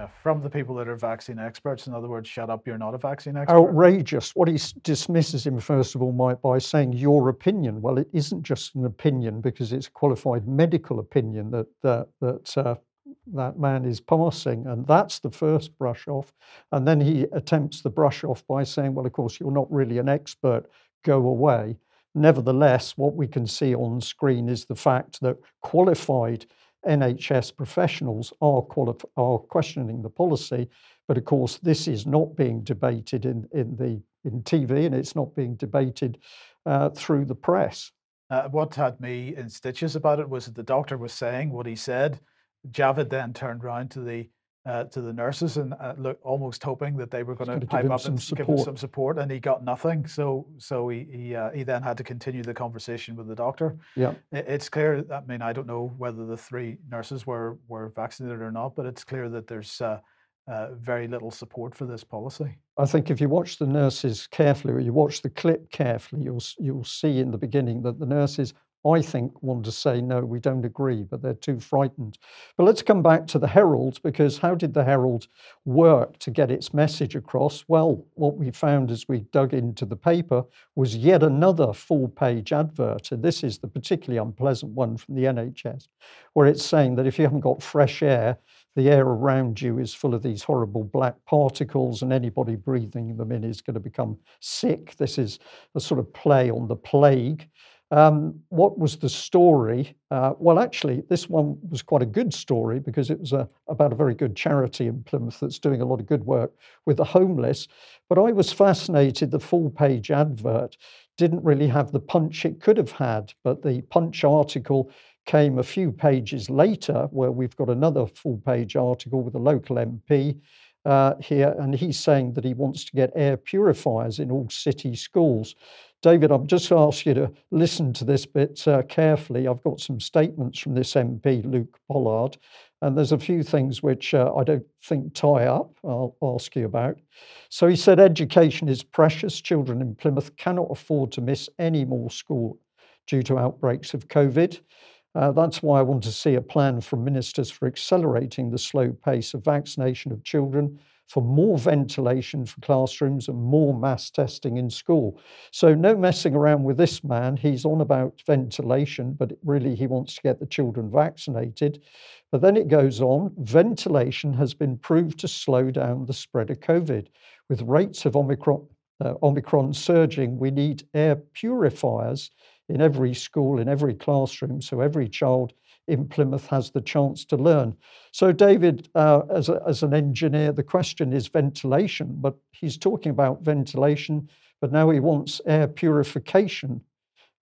Yeah, from the people that are vaccine experts. In other words, shut up, you're not a vaccine expert. Outrageous. What he dismisses him, first of all, by saying your opinion. Well, it isn't just an opinion because it's qualified medical opinion that, that, that uh, that man is passing. And that's the first brush off. And then he attempts the brush off by saying, well, of course, you're not really an expert, go away. Nevertheless, what we can see on screen is the fact that qualified NHS professionals are, are questioning the policy. But of course, this is not being debated in, in, the, in TV and it's not being debated uh, through the press. Uh, what had me in stitches about it was that the doctor was saying what he said. Javid then turned round to the uh, to the nurses and uh, look, almost hoping that they were going to pipe up and give him some support, and he got nothing. So, so he he, uh, he then had to continue the conversation with the doctor. Yeah, it's clear. I mean, I don't know whether the three nurses were were vaccinated or not, but it's clear that there's. Uh, uh, very little support for this policy. I think if you watch the nurses carefully, or you watch the clip carefully, you'll you'll see in the beginning that the nurses I think, want to say, no, we don't agree, but they're too frightened. But let's come back to the Herald, because how did the Herald work to get its message across? Well, what we found as we dug into the paper was yet another full page advert. And this is the particularly unpleasant one from the NHS, where it's saying that if you haven't got fresh air, the air around you is full of these horrible black particles, and anybody breathing them in is going to become sick. This is a sort of play on the plague. Um, what was the story? Uh, well, actually, this one was quite a good story because it was a, about a very good charity in Plymouth that's doing a lot of good work with the homeless. But I was fascinated, the full page advert didn't really have the punch it could have had, but the punch article came a few pages later, where we've got another full page article with a local MP uh, here, and he's saying that he wants to get air purifiers in all city schools. David, I'm just ask you to listen to this bit uh, carefully. I've got some statements from this MP, Luke Pollard, and there's a few things which uh, I don't think tie up. I'll ask you about. So he said, Education is precious. Children in Plymouth cannot afford to miss any more school due to outbreaks of COVID. Uh, that's why I want to see a plan from ministers for accelerating the slow pace of vaccination of children for more ventilation for classrooms and more mass testing in school. So, no messing around with this man. He's on about ventilation, but really he wants to get the children vaccinated. But then it goes on ventilation has been proved to slow down the spread of COVID. With rates of Omicron, uh, Omicron surging, we need air purifiers in every school, in every classroom, so every child in Plymouth has the chance to learn. So, David, uh, as, a, as an engineer, the question is ventilation, but he's talking about ventilation, but now he wants air purification.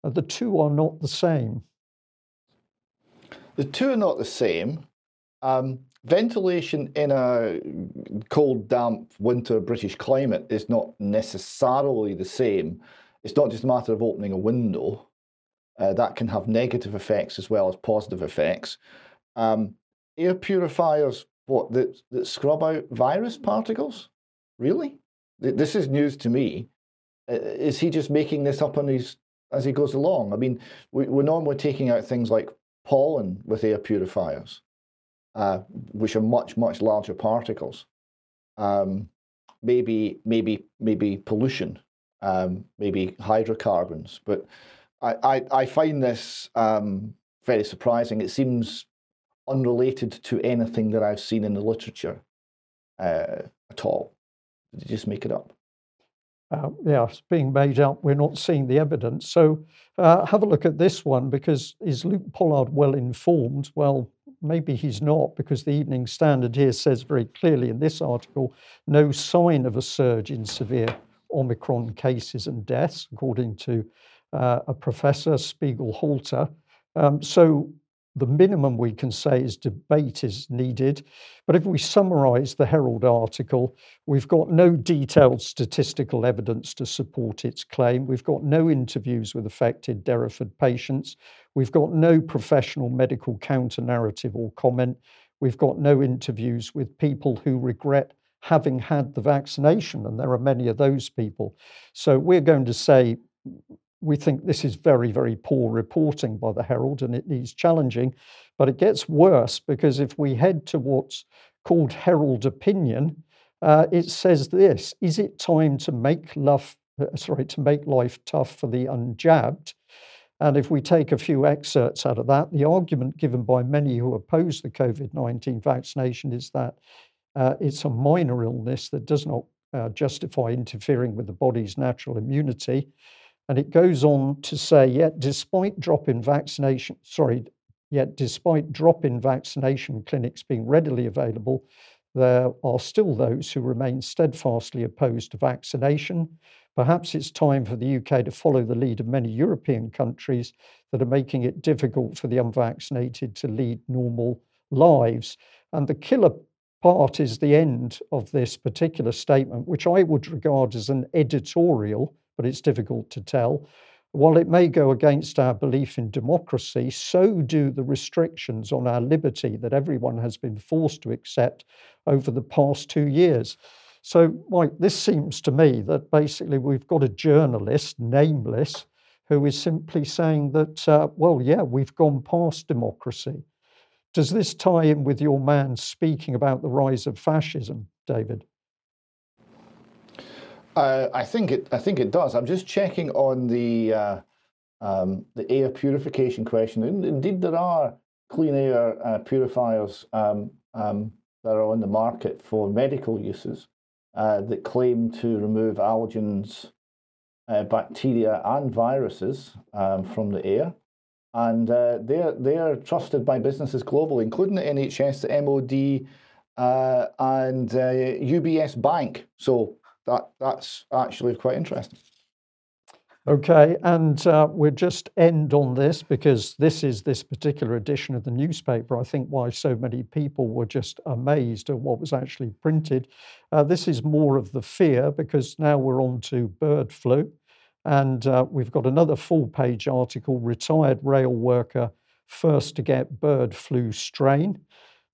Uh, the two are not the same. The two are not the same. Um, ventilation in a cold, damp winter British climate is not necessarily the same. It's not just a matter of opening a window. Uh, that can have negative effects as well as positive effects. Um, air purifiers, what, that, that scrub out virus particles? Really? This is news to me. Is he just making this up on his, as he goes along? I mean, we, we're normally taking out things like pollen with air purifiers, uh, which are much, much larger particles. Um, maybe, maybe, maybe pollution, um, maybe hydrocarbons, but I, I, find this um, very surprising. It seems unrelated to anything that I've seen in the literature uh, at all. Did you just make it up? Uh, yeah, it's being made up. We're not seeing the evidence. So uh, have a look at this one because is Luke Pollard well informed? Well, maybe he's not because the Evening Standard here says very clearly in this article no sign of a surge in severe Omicron cases and deaths, according to uh, a professor, Spiegelhalter. Um, so the minimum we can say is debate is needed. But if we summarize the Herald article, we've got no detailed statistical evidence to support its claim. We've got no interviews with affected Derriford patients. We've got no professional medical counter narrative or comment. We've got no interviews with people who regret having had the vaccination, and there are many of those people. So we're going to say we think this is very, very poor reporting by the Herald and it needs challenging. But it gets worse because if we head to what's called Herald Opinion, uh, it says this: Is it time to make love? Uh, sorry, to make life tough for the unjabbed? And if we take a few excerpts out of that, the argument given by many who oppose the COVID 19 vaccination is that uh, it's a minor illness that does not uh, justify interfering with the body's natural immunity. And it goes on to say, yet despite drop in vaccination, sorry, yet despite drop in vaccination clinics being readily available, there are still those who remain steadfastly opposed to vaccination. Perhaps it's time for the UK to follow the lead of many European countries that are making it difficult for the unvaccinated to lead normal lives. And the killer part is the end of this particular statement, which I would regard as an editorial, but it's difficult to tell. While it may go against our belief in democracy, so do the restrictions on our liberty that everyone has been forced to accept over the past two years. So, Mike, this seems to me that basically we've got a journalist, nameless, who is simply saying that, uh, well, yeah, we've gone past democracy. Does this tie in with your man speaking about the rise of fascism, David? Uh, I think it. I think it does. I'm just checking on the uh, um, the air purification question. Indeed, there are clean air uh, purifiers um, um, that are on the market for medical uses uh, that claim to remove allergens, uh, bacteria, and viruses um, from the air. And they're they're trusted by businesses globally, including the NHS, the MOD, and UBS Bank. So that that's actually quite interesting. Okay, and uh, we'll just end on this because this is this particular edition of the newspaper. I think why so many people were just amazed at what was actually printed. Uh, this is more of the fear because now we're on to bird flu, and uh, we've got another full page article retired rail worker first to get bird flu strain.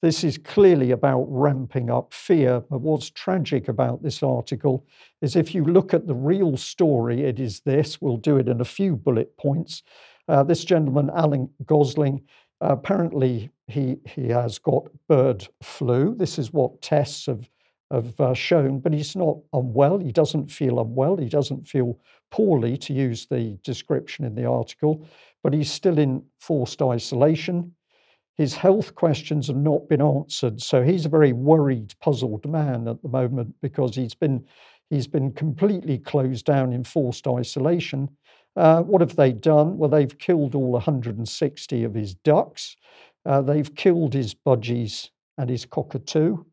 This is clearly about ramping up fear. But what's tragic about this article is if you look at the real story, it is this. We'll do it in a few bullet points. Uh, this gentleman, Alan Gosling, uh, apparently he, he has got bird flu. This is what tests have, have uh, shown, but he's not unwell. He doesn't feel unwell. He doesn't feel poorly, to use the description in the article, but he's still in forced isolation. His health questions have not been answered. So he's a very worried, puzzled man at the moment because he's been he's been completely closed down in forced isolation. Uh, what have they done? Well, they've killed all 160 of his ducks. Uh, they've killed his budgies and his cockatoo.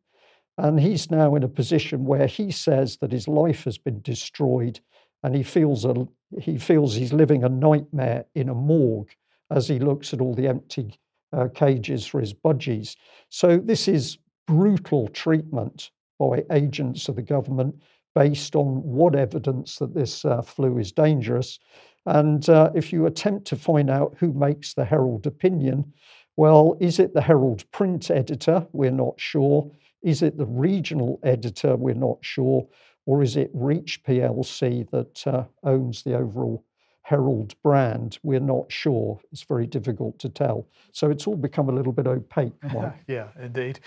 And he's now in a position where he says that his life has been destroyed and he feels, a, he feels he's living a nightmare in a morgue as he looks at all the empty uh, cages for his budgies. So this is brutal treatment by agents of the government based on what evidence that this uh, flu is dangerous. And uh, if you attempt to find out who makes the Herald opinion, well, is it the Herald print editor? We're not sure. Is it the regional editor? We're not sure. Or is it Reach PLC that uh, owns the overall Herald brand, we're not sure. It's very difficult to tell. So it's all become a little bit opaque. yeah, indeed.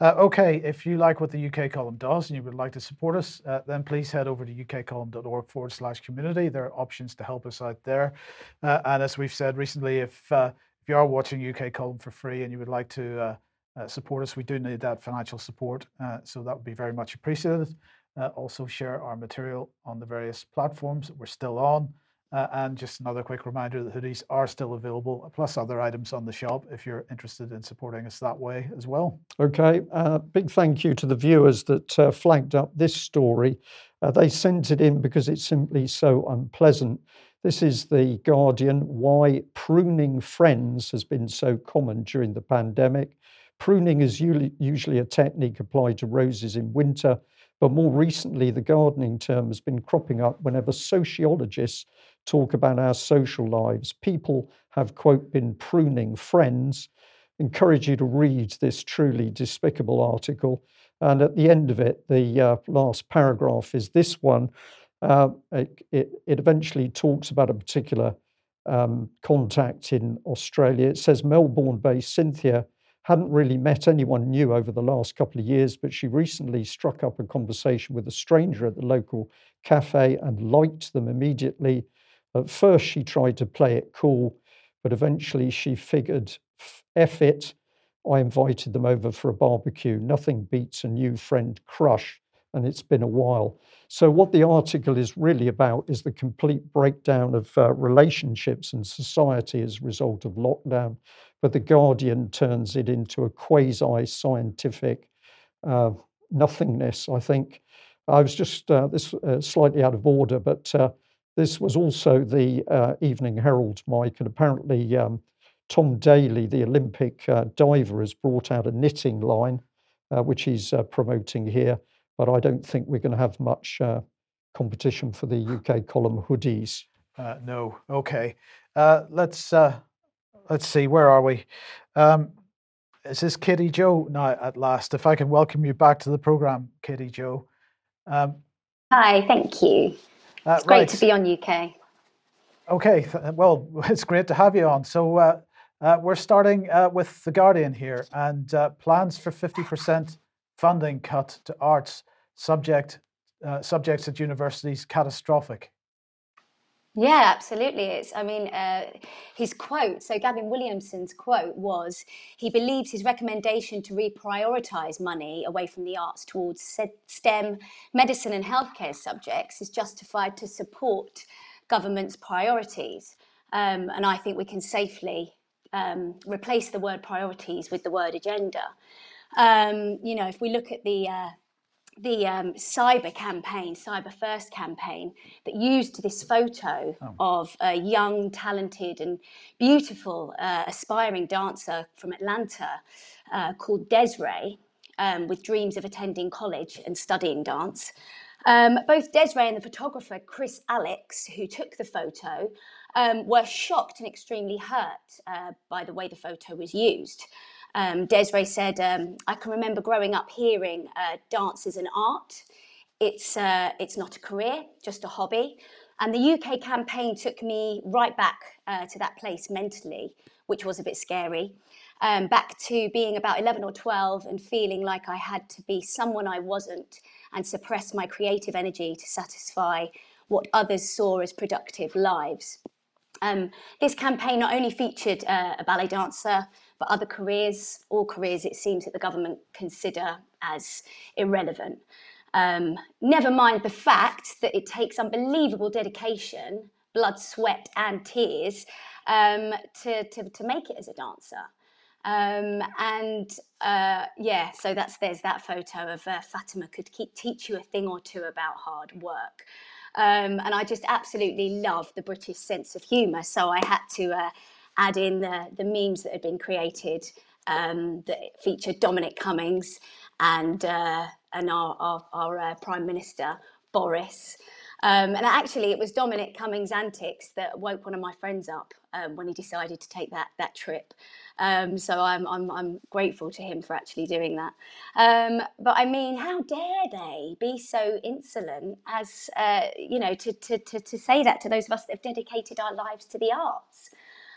Uh, okay, if you like what the UK column does and you would like to support us, uh, then please head over to ukcolumn.org forward slash community. There are options to help us out there. Uh, and as we've said recently, if uh, if you are watching UK column for free and you would like to uh, uh, support us, we do need that financial support. so that would be very much appreciated. also, share our material on the various platforms that we're still on. Uh, and just another quick reminder that hoodies are still available, plus other items on the shop if you're interested in supporting us that way as well. Okay, uh, big thank you to the viewers that uh, flagged up this story. Uh, they sent it in because it's simply so unpleasant. This is The Guardian why pruning friends has been so common during the pandemic. Pruning is usually a technique applied to roses in winter, but more recently, the gardening term has been cropping up whenever sociologists talk about our social lives. People have, quote, been pruning friends. Encourage you to read this truly despicable article. And at the end of it, the uh, last paragraph is this one. Uh, it, it, it, eventually talks about a particular um, contact in Australia. It says Melbourne based Cynthia hadn't really met anyone new over the last couple of years, but she recently struck up a conversation with a stranger at the local cafe and liked them immediately. At first, she tried to play it cool, but eventually she figured, F it. I invited them over for a barbecue. Nothing beats a new friend crush, and it's been a while. So, what the article is really about is the complete breakdown of uh, relationships and society as a result of lockdown but The Guardian turns it into a quasi scientific uh, nothingness, I think. I was just, uh, this uh, slightly out of order, but uh, this was also the uh, Evening Herald, Mike, and apparently um, Tom Daley, the Olympic uh, diver, has brought out a knitting line, which he's promoting here. But I don't think we're going to have much competition for the UK column hoodies. no. Okay. let's let's see, where are we? Um, is this Katie Jo now at last? If I can welcome you back to the program, Katie Jo. Um, Hi, thank you. Uh, it's great right. to be on UK. Okay, well, it's great to have you on. So uh, uh, we're starting uh, with The Guardian here and uh, plans for 50% funding cut to arts subject uh, subjects at universities catastrophic. Yeah, absolutely. It's, I mean, uh, his quote, so Gavin Williamson's quote was he believes his recommendation to reprioritise money away from the arts towards STEM, medicine, and healthcare subjects is justified to support government's priorities. Um, and I think we can safely um, replace the word priorities with the word agenda. Um, you know, if we look at the uh, the um, cyber campaign, cyber first campaign, that used this photo oh. of a young, talented, and beautiful uh, aspiring dancer from Atlanta uh, called Desiree, um, with dreams of attending college and studying dance. Um, both Desiree and the photographer Chris Alex, who took the photo, um, were shocked and extremely hurt uh, by the way the photo was used. Um, Desiree said, um, I can remember growing up hearing uh, dance is an art. It's, uh, it's not a career, just a hobby. And the UK campaign took me right back uh, to that place mentally, which was a bit scary. Um, back to being about 11 or 12 and feeling like I had to be someone I wasn't and suppress my creative energy to satisfy what others saw as productive lives. Um, this campaign not only featured uh, a ballet dancer, but other careers, all careers, it seems that the government consider as irrelevant. Um, never mind the fact that it takes unbelievable dedication, blood, sweat, and tears um, to, to, to make it as a dancer. Um, and uh, yeah, so that's there's that photo of uh, Fatima could keep, teach you a thing or two about hard work. Um, and I just absolutely love the British sense of humour. So I had to uh, add in the, the memes that had been created um, that featured Dominic Cummings and, uh, and our, our, our uh, Prime Minister, Boris. Um, and actually, it was Dominic Cummings' antics that woke one of my friends up um, when he decided to take that that trip. Um, so I'm, I'm I'm grateful to him for actually doing that. Um, but I mean, how dare they be so insolent as uh, you know to, to to to say that to those of us that have dedicated our lives to the arts?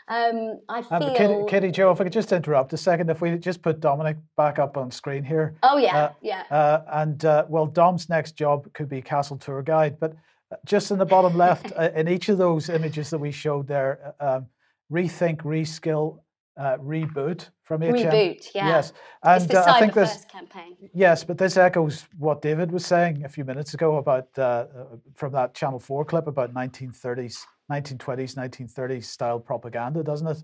Um, I feel. Um, Katie, Katie, Joe, if I could just interrupt a second, if we just put Dominic back up on screen here. Oh yeah, uh, yeah. Uh, and uh, well, Dom's next job could be castle tour guide, but uh, just in the bottom left, uh, in each of those images that we showed there, uh, um, rethink, reskill, reboot from HM. Reboot, yeah. Yes, and the I think this campaign. Yes, but this echoes what David was saying a few minutes ago about from that Channel Four clip about 1930s 1920s, 1930s style propaganda, doesn't it?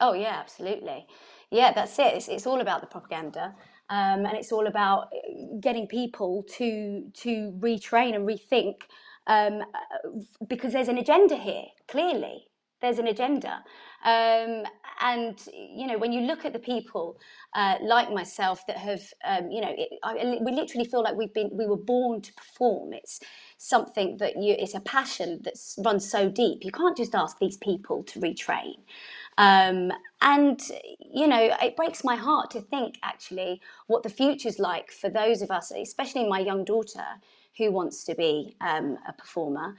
Oh yeah, absolutely. Yeah, that's it. It's, it's all about the propaganda, um, and it's all about uh, getting people to to retrain and rethink, um, uh, because there's an agenda here. Clearly, there's an agenda, um, and you know when you look at the people uh, like myself that have, um, you know, it, I, we literally feel like we've been we were born to perform. It's something that you it's a passion that runs so deep. You can't just ask these people to retrain. Um, and you know it breaks my heart to think actually what the future's like for those of us especially my young daughter who wants to be um, a performer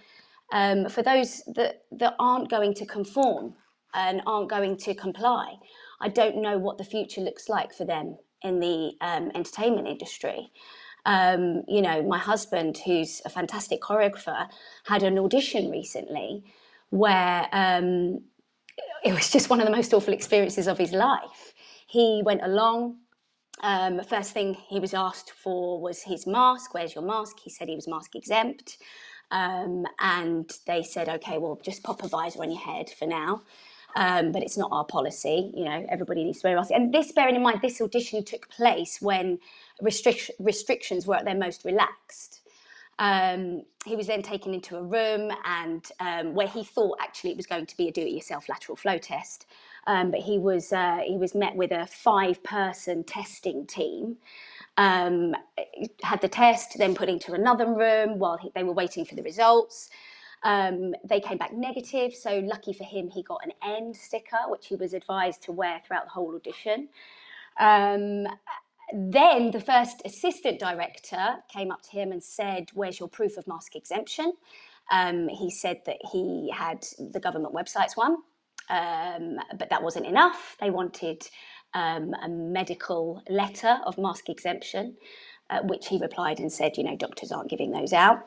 um, for those that, that aren't going to conform and aren't going to comply I don't know what the future looks like for them in the um, entertainment industry. Um, you know, my husband, who's a fantastic choreographer, had an audition recently where um, it was just one of the most awful experiences of his life. He went along. Um, first thing he was asked for was his mask. Where's your mask? He said he was mask exempt. Um, and they said, okay, well, just pop a visor on your head for now. Um, but it's not our policy. You know, everybody needs to wear a mask. And this, bearing in mind, this audition took place when restric- restrictions were at their most relaxed. Um, he was then taken into a room and um, where he thought actually it was going to be a do-it-yourself lateral flow test, um, but he was uh, he was met with a five-person testing team. Um, had the test, then put into another room while he, they were waiting for the results. Um, they came back negative, so lucky for him, he got an end sticker, which he was advised to wear throughout the whole audition. Um, then the first assistant director came up to him and said, Where's your proof of mask exemption? Um, he said that he had the government website's one, um, but that wasn't enough. They wanted um, a medical letter of mask exemption, uh, which he replied and said, You know, doctors aren't giving those out.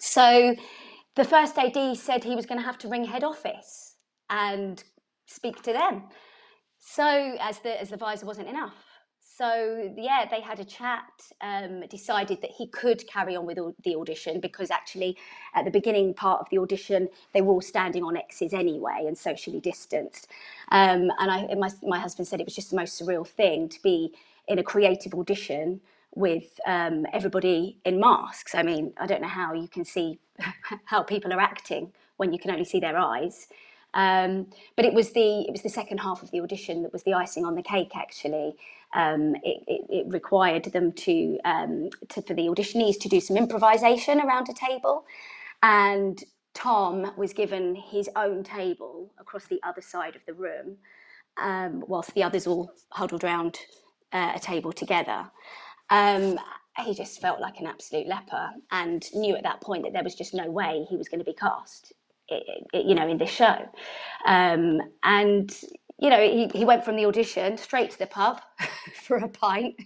So the first AD said he was going to have to ring head office and speak to them. So as the as the visor wasn't enough, so yeah, they had a chat, um, decided that he could carry on with the audition because actually at the beginning part of the audition, they were all standing on X's anyway and socially distanced. Um, and I, my, my husband said it was just the most surreal thing to be in a creative audition with um, everybody in masks. I mean, I don't know how you can see how people are acting when you can only see their eyes. Um, but it was the it was the second half of the audition that was the icing on the cake. Actually, um, it, it, it, required them to, um, to for the auditionees to do some improvisation around a table, and Tom was given his own table across the other side of the room, um, whilst the others all huddled around uh, a table together. Um, he just felt like an absolute leper and knew at that point that there was just no way he was going to be cast you know, in this show. Um, and you know, he, he went from the audition straight to the pub for a pint.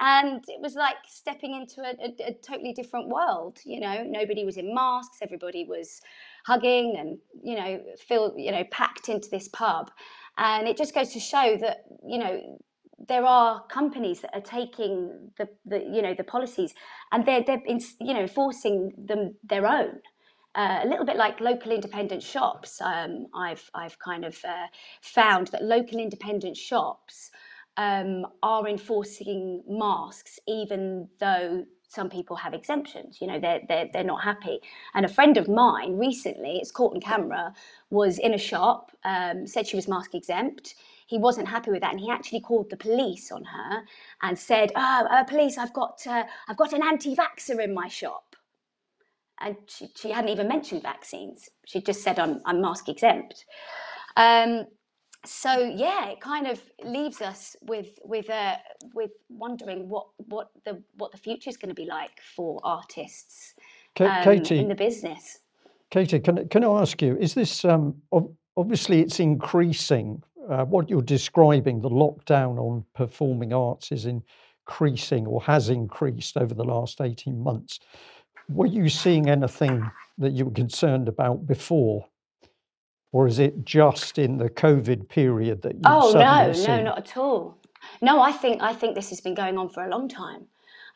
And it was like stepping into a, a, a, totally different world. You know, nobody was in masks, everybody was hugging and, you know, feel, you know, packed into this pub. And it just goes to show that, you know, there are companies that are taking the, the you know the policies and they're they're you know forcing them their own uh, a little bit like local independent shops. Um, I've I've kind of uh, found that local independent shops um, are enforcing masks, even though some people have exemptions. You know, they're, they're, they're not happy. And a friend of mine recently, it's caught on camera, was in a shop, um, said she was mask exempt. He wasn't happy with that, and he actually called the police on her and said, "Oh, uh, police, I've got uh, I've got an anti-vaxer in my shop." And she, she hadn't even mentioned vaccines. She just said, I'm, I'm mask exempt. Um, so yeah, it kind of leaves us with with uh, with wondering what what the what the future is going to be like for artists um, Katie, in the business. Katie, can can I ask you? Is this um, obviously it's increasing? Uh, what you're describing, the lockdown on performing arts, is increasing or has increased over the last eighteen months. Were you seeing anything that you were concerned about before? Or is it just in the COVID period that you Oh no, seen? no, not at all. No, I think I think this has been going on for a long time.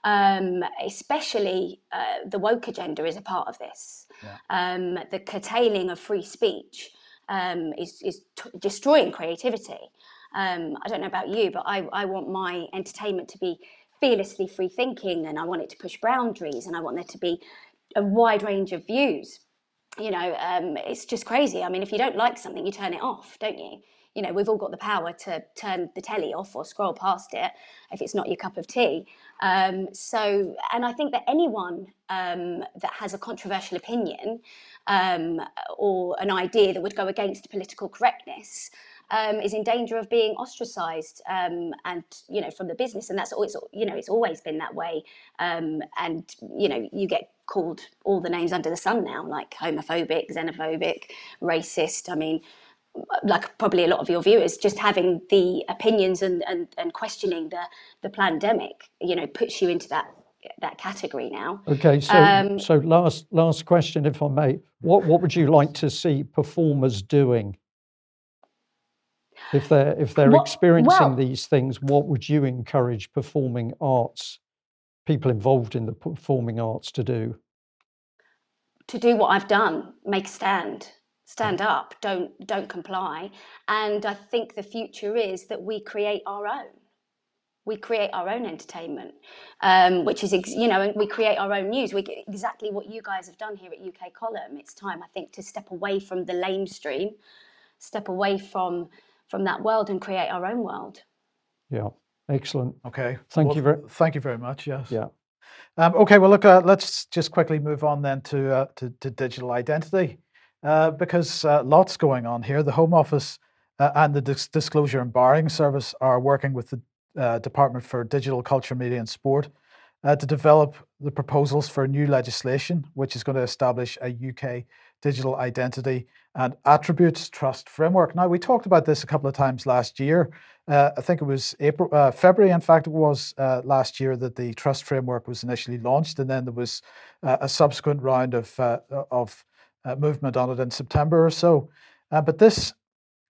Um, especially uh, the woke agenda is a part of this. Yeah. Um, the curtailing of free speech um, is, is t- destroying creativity. Um, I don't know about you, but I, I want my entertainment to be fearlessly free thinking and I want it to push boundaries and I want there to be a wide range of views. You know, um, it's just crazy. I mean, if you don't like something, you turn it off, don't you? You know, we've all got the power to turn the telly off or scroll past it if it's not your cup of tea. Um, so, and I think that anyone um, that has a controversial opinion um, or an idea that would go against political correctness um, is in danger of being ostracized um, and you know from the business and that's always you know it's always been that way um, and you know you get called all the names under the sun now like homophobic xenophobic racist i mean like probably a lot of your viewers, just having the opinions and, and, and questioning the the pandemic, you know, puts you into that that category now. Okay, so Um, so last last question, if I may, what what would you like to see performers doing? If they're if they're What- experiencing well- these things, what would you encourage performing arts people involved in the performing arts to do? to do what I've done, make stand, stand up, don't don't comply. And I think the future is that we create our own. We create our own entertainment, um, which is ex- you know, and we create our own news. We get exactly what you guys have done here at UK Column. It's time, I think, to step away from the lamestream, step away from from that world and create our own world. Yeah, excellent. Okay. Thank well, you very- Thank you very much. Yes. Yeah. Um, okay. Well, look. Uh, let's just quickly move on then to uh, to, to digital identity, uh, because uh, lots going on here. The Home Office uh, and the Dis- Disclosure and Barring Service are working with the uh, Department for Digital Culture, Media and Sport uh, to develop the proposals for new legislation, which is going to establish a UK digital identity and attributes trust framework. Now, we talked about this a couple of times last year. Uh, I think it was April, uh, February, in fact, it was uh, last year that the trust framework was initially launched, and then there was uh, a subsequent round of uh, of uh, movement on it in September or so. But this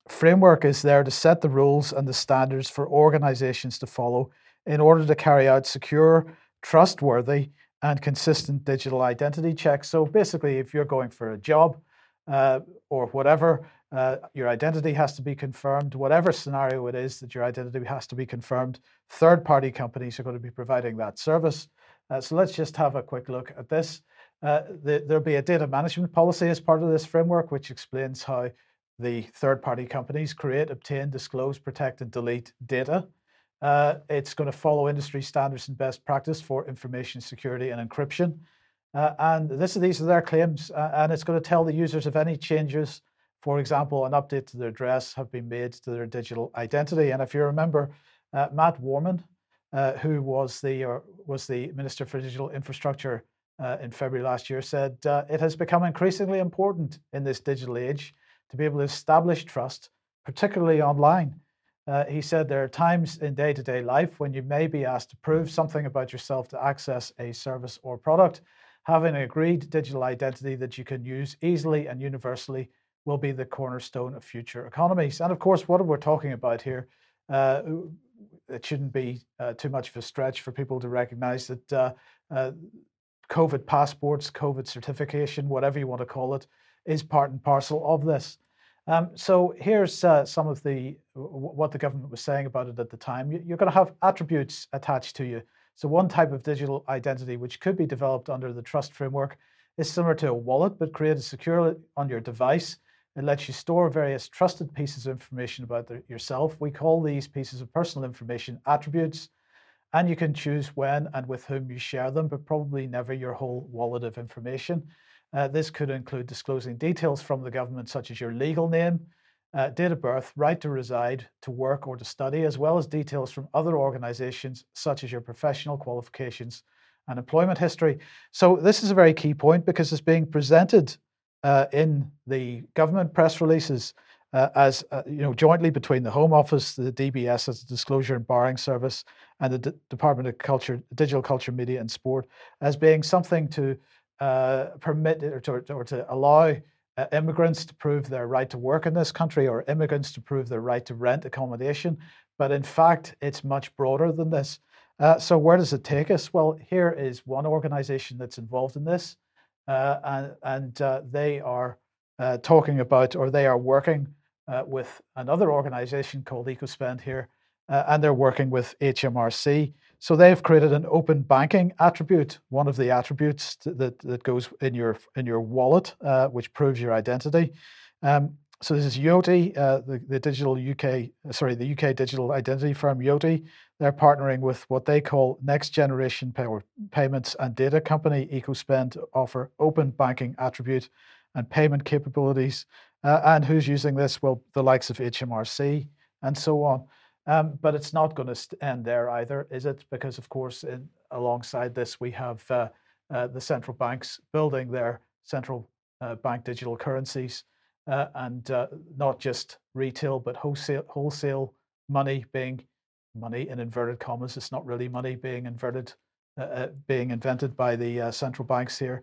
framework is there to set the rules and the standards for organizations to follow in order to carry out secure, trustworthy, and consistent digital identity checks. So basically, if you're going for a job uh, or whatever, uh, your identity has to be confirmed. Whatever scenario it is that your identity has to be confirmed, third party companies are going to be providing that service. Uh, so let's just have a quick look at this. Uh, the, there'll be a data management policy as part of this framework, which explains how the third party companies create, obtain, disclose, protect, and delete data. Uh, it's going to follow industry standards and best practice for information security and encryption. Uh, and this, these are their claims, uh, and it's going to tell the users if any changes, for example, an update to their address, have been made to their digital identity. And if you remember, uh, Matt Warman, uh, who was the or was the Minister for Digital Infrastructure uh, in February last year, said uh, it has become increasingly important in this digital age to be able to establish trust, particularly online. Uh, he said there are times in day to day life when you may be asked to prove something about yourself to access a service or product. Having an agreed digital identity that you can use easily and universally will be the cornerstone of future economies. And of course, what we're talking about here, uh, it shouldn't be uh, too much of a stretch for people to recognize that uh, uh, COVID passports, COVID certification, whatever you want to call it, is part and parcel of this. Um, so here's uh, some of the what the government was saying about it at the time. You're going to have attributes attached to you. So one type of digital identity which could be developed under the trust framework is similar to a wallet, but created securely on your device. It lets you store various trusted pieces of information about the, yourself. We call these pieces of personal information attributes, and you can choose when and with whom you share them, but probably never your whole wallet of information. Uh, this could include disclosing details from the government, such as your legal name, uh, date of birth, right to reside, to work, or to study, as well as details from other organizations, such as your professional qualifications and employment history. So, this is a very key point because it's being presented uh, in the government press releases. Uh, as uh, you know, jointly between the Home Office, the DBS as a disclosure and barring service, and the D- Department of Culture, Digital Culture, Media and Sport, as being something to permit or to, or to allow uh, immigrants to prove their right to work in this country or immigrants to prove their right to rent accommodation. But in fact, it's much broader than this. Uh, so, where does it take us? Well, here is one organization that's involved in this, uh, and, and uh, they are uh, talking about or they are working with another organization called EcoSpend here, and they're working with HMRC. So they've created an open banking attribute, one of the attributes that, that goes in your in your wallet, uh, which proves your identity. Um, so this is Yoti, uh, the, the digital UK, sorry, the UK digital identity firm Yoti. They're partnering with what they call next generation pay payments and data company EcoSpend to offer open banking attribute and payment capabilities. Uh, and who's using this? Well, the likes of HMRC and so on. Um, but it's not going to end there either, is it? Because, of course, in, alongside this, we have uh, uh, the central banks building their central uh, bank digital currencies. uh, and uh, not just retail, but wholesale, wholesale money being money in inverted commas. It's not really money being inverted, uh, being invented by the central banks here.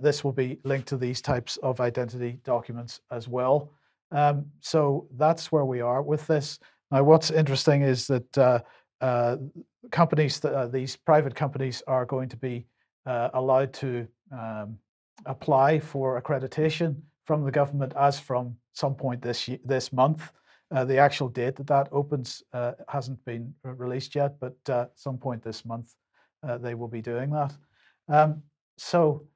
This will be linked to these types of identity documents as well. Um, so that's where we are with this. Now, what's interesting is that companies, these private companies, are going to be allowed to um, apply for accreditation from the government as from some point this this month. Uh, the actual date that that opens uh, hasn't been released yet, but uh, some point this month uh, they will be doing that. Um, so,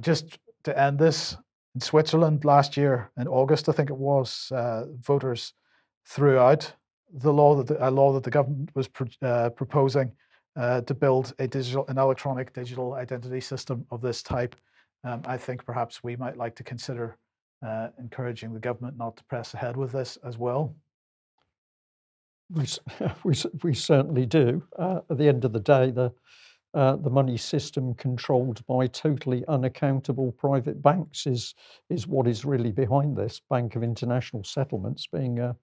just to end this, in Switzerland last year in August, I think it was, uh, voters threw out the law that the, a law that the government was uh, proposing to build a digital, an electronic digital identity system of this type um, I think perhaps we might like to consider uh, encouraging the government not to press ahead with this as well. We, we, we certainly do. Uh, at the end of the day, the uh, the money system controlled by totally unaccountable private banks is is what is really behind this. Bank of International Settlements being a,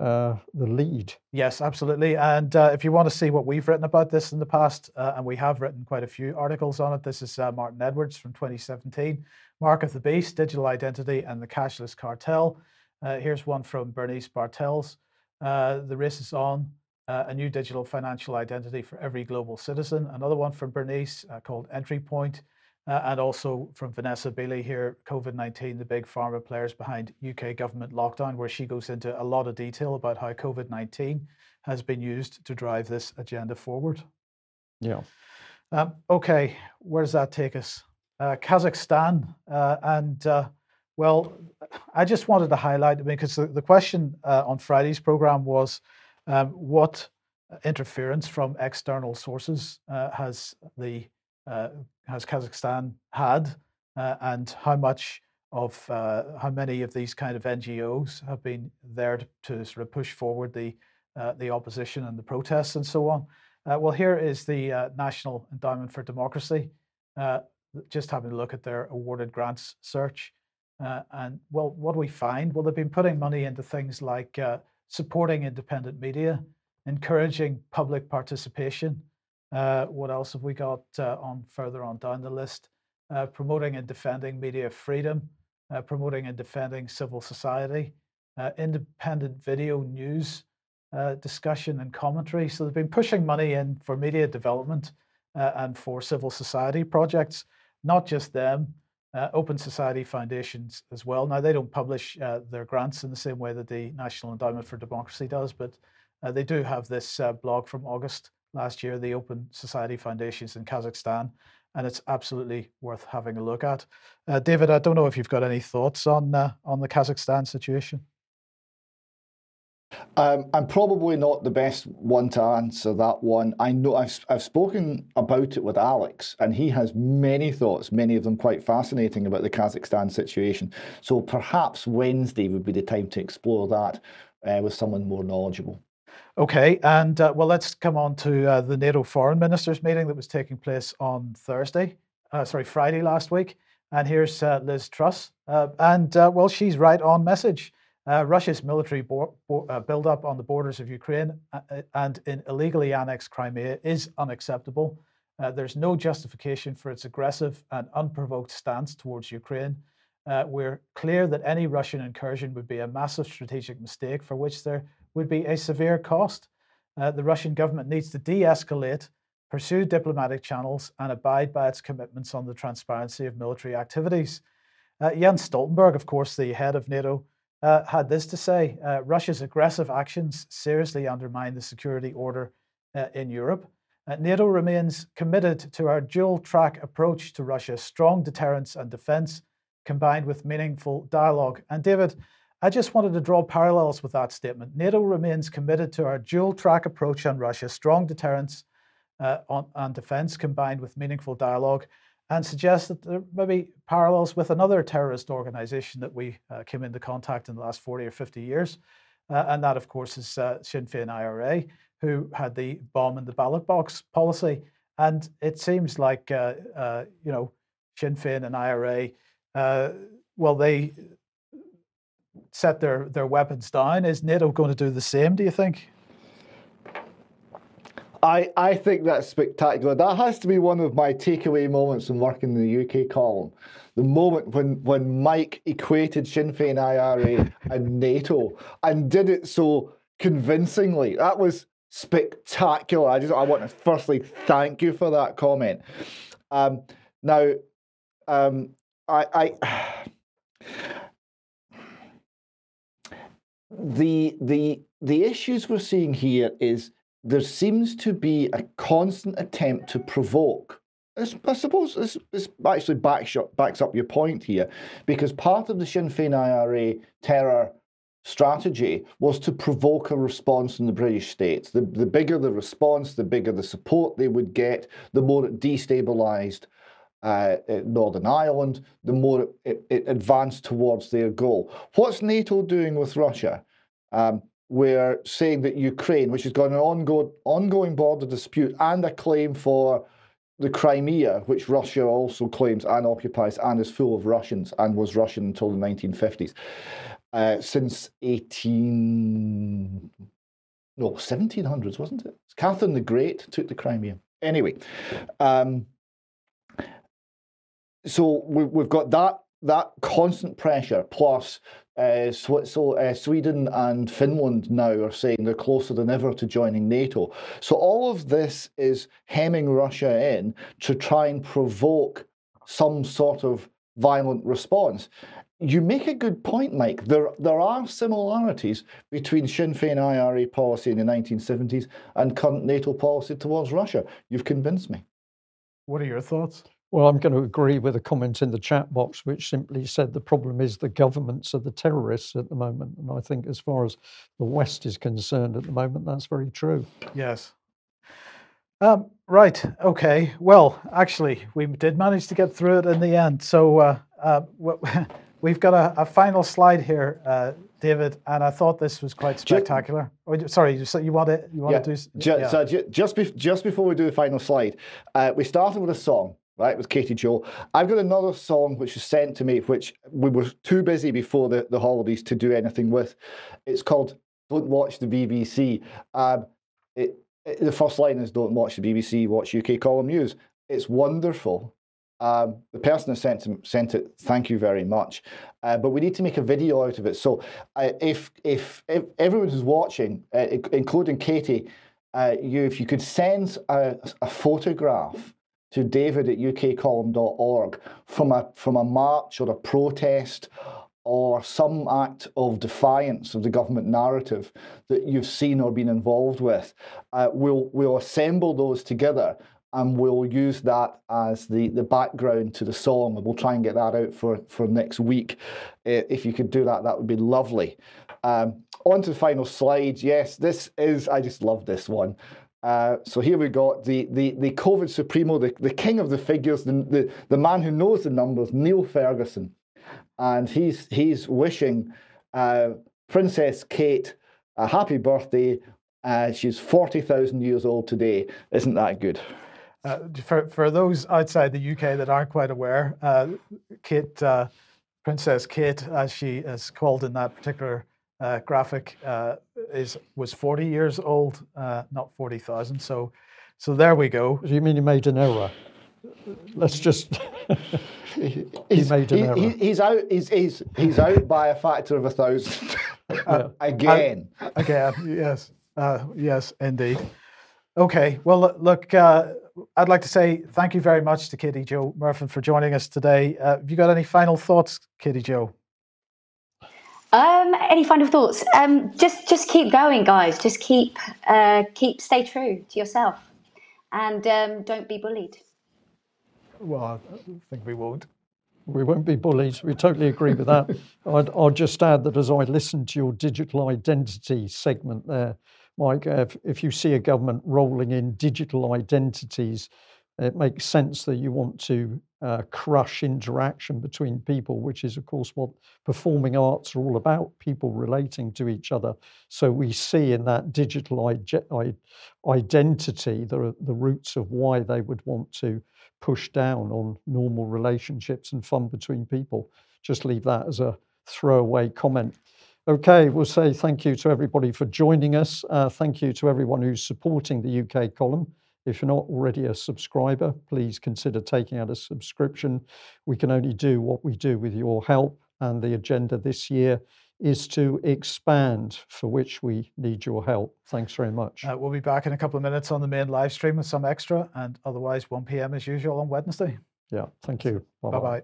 uh, the lead. Yes, absolutely. And uh, if you want to see what we've written about this in the past, uh, and we have written quite a few articles on it, this is uh, Martin Edwards from 2017 Mark of the Beast, Digital Identity and the Cashless Cartel. Uh, here's one from Bernice Bartels uh, The Race is On. a new digital financial identity for every global citizen. Another one from Bernice called Entry Point. Uh, and also from Vanessa Beeley here, COVID 19, the big pharma players behind UK government lockdown, where she goes into a lot of detail about how COVID 19 has been used to drive this agenda forward. Yeah. Um, okay, where does that take us? Uh, Kazakhstan. Uh, and uh, well, I just wanted to highlight because the, the question uh, on Friday's program was um, what interference from external sources uh, has the uh, has Kazakhstan had, uh, and how much of uh, how many of these kind of NGOs have been there to, to sort of push forward the the opposition and the protests and so on. well, here is the National Endowment for Democracy just having a look at their awarded grants search. Uh, and well, what do we find? Well, they've been putting money into things like uh, supporting independent media, encouraging public participation, uh, what else have we got uh, on further on down the list? Uh, promoting and defending media freedom, uh, promoting and defending civil society, uh, independent video news uh, discussion and commentary. So they've been pushing money in for media development and for civil society projects, not just them. Open Society Foundations as well. Now, they don't publish their grants in the same way that the National Endowment for Democracy does, but they do have this blog from August last year, the Open Society Foundations in Kazakhstan, and it's absolutely worth having a look at. Uh, David, I don't know if you've got any thoughts on uh, on the Kazakhstan situation. Um, I'm probably not the best one to answer that one. I know I've, I've spoken about it with Alex, and he has many thoughts, many of them quite fascinating about the Kazakhstan situation. So perhaps Wednesday would be the time to explore that uh, with someone more knowledgeable. Okay, and uh, well, let's come on to uh, the NATO foreign ministers meeting that was taking place on Thursday, uh, sorry, Friday last week. And here's uh, Liz Truss, uh, and uh, well, she's right on message. Russia's military bo- bo- build-up on the borders of Ukraine and in illegally annexed Crimea is unacceptable. there's no justification for its aggressive and unprovoked stance towards Ukraine. we're clear that any Russian incursion would be a massive strategic mistake for which there would be a severe cost. Uh, the Russian government needs to de escalate, pursue diplomatic channels, and abide by its commitments on the transparency of military activities. Uh, Jens Stoltenberg, of course, the head of NATO, uh, had this to say uh, Russia's aggressive actions seriously undermine the security order uh, in Europe. Uh, NATO remains committed to our dual track approach to Russia strong deterrence and defense, combined with meaningful dialogue. And David, I just wanted to draw parallels with that statement. NATO remains committed to our dual track approach on Russia, strong deterrence uh, on, on defense combined with meaningful dialogue, and suggests that there may be parallels with another terrorist organization that we uh, came into contact in the last 40 or 50 years. Uh, and that, of course, is uh, Sinn Féin IRA, who had the bomb in the ballot box policy. And it seems like, uh, uh, you know, Sinn Féin and IRA, well, they set their, their weapons down. Is NATO going to do the same, do you think? I, I think that's spectacular. That has to be one of my takeaway moments from working in the UK column. The moment when, when Mike equated Sinn Féin IRA and NATO and did it so convincingly. That was spectacular. I just I want to firstly thank you for that comment. Um, now, um, I, I the the the issues we're seeing here is there seems to be a constant attempt to provoke. I suppose this, this actually backs up, backs up your point here, because part of the Sinn Féin IRA terror strategy was to provoke a response in the British states. The, the bigger the response, the bigger the support they would get, the more it destabilised uh, Northern Ireland, the more it, it, advanced towards their goal. What's NATO doing with Russia? Um, we're saying that Ukraine, which has got an ongoing, ongoing border dispute and a claim for the Crimea, which Russia also claims and occupies and is full of Russians and was Russian until the 1950s, uh, since 18, no, 1700s, wasn't it? Catherine the Great took the Crimea. Anyway, um, so we, we've got that that constant pressure plus uh, so uh, Sweden and Finland now are saying they're closer than ever to joining NATO. So all of this is hemming Russia in to try and provoke some sort of violent response. You make a good point, Mike. There, there are similarities between Sinn Féin IRA policy in the 1970s and current NATO policy towards Russia. You've convinced me. What are your thoughts? Well, I'm going to agree with a comment in the chat box which simply said the problem is the governments are the terrorists at the moment. And I think, as far as the West is concerned at the moment, that's very true. Yes. Um, right. Okay. Well, actually, we did manage to get through it in the end. So uh, uh, we've got a, a, final slide here, uh, David, and I thought this was quite spectacular. Just, oh, sorry, you, you want to you want yeah, to do? Just, yeah. so just, just before we do the final slide, uh, we started with a song right, with Katie Jo. I've got another song which was sent to me, which we were too busy before the, the holidays to do anything with. It's called Don't Watch the BBC. Um, it, it, the first line is Don't watch the BBC, watch UK Column News. It's wonderful. Um, the person that sent, sent it, thank you very much. Uh, but we need to make a video out of it. So uh, if, if, if everyone who's watching, uh, including Katie, uh, you, if you could send a, a photograph to david at ukcolumn.org from a, from a march or a protest or some act of defiance of the government narrative that you've seen or been involved with. Uh, we'll, we'll assemble those together and we'll use that as the, the background to the song and we'll try and get that out for, for next week. If you could do that, that would be lovely. Um, on to the final slide. Yes, this is, I just love this one. Uh, so here we got the, the, the COVID supremo, the, the king of the figures, the, the, the man who knows the numbers, Neil Ferguson. And he's, he's wishing uh, Princess Kate a happy birthday. Uh, she's 40,000 years old today. Isn't that good? Uh, for, for those outside the UK that aren't quite aware, uh, Kate, Princess Kate, as she is called in that particular graphic is was 40 years old, uh, not 40,000. So, so there we go. Do you mean you made an error? Let's just. he made an he, error. He, he's out. He's, he's he's out by a factor of a thousand. Uh, again. again. Yes. Uh, yes, indeed. Okay. Well, look. Uh, I'd like to say thank you very much to Katie Jo Murphy for joining us today. have you got any final thoughts, Katie Jo? Um, any final thoughts? Um, just just keep going, guys. Just keep uh, keep stay true to yourself, and um, don't be bullied. Well, I think we won't. We won't be bullied. We totally agree with that. I'd, I'll just add that as I listened to your digital identity segment there, Mike, if, if you see a government rolling in digital identities, it makes sense that you want to uh, crush interaction between people, which is, of course, what performing arts are all about people relating to each other. So we see in that digital identity the, the roots of why they would want to push down on normal relationships and fun between people. Just leave that as a throwaway comment. Okay, we'll say thank you to everybody for joining us. Uh, thank you to everyone who's supporting the UK column. If you're not already a subscriber, please consider taking out a subscription. We can only do what we do with your help, and the agenda this year is to expand, for which we need your help. Thanks very much. Uh, we'll be back in a couple of minutes on the main live stream with some extra, and otherwise 1 p.m. as usual on Wednesday. Yeah, thank you. Bye bye.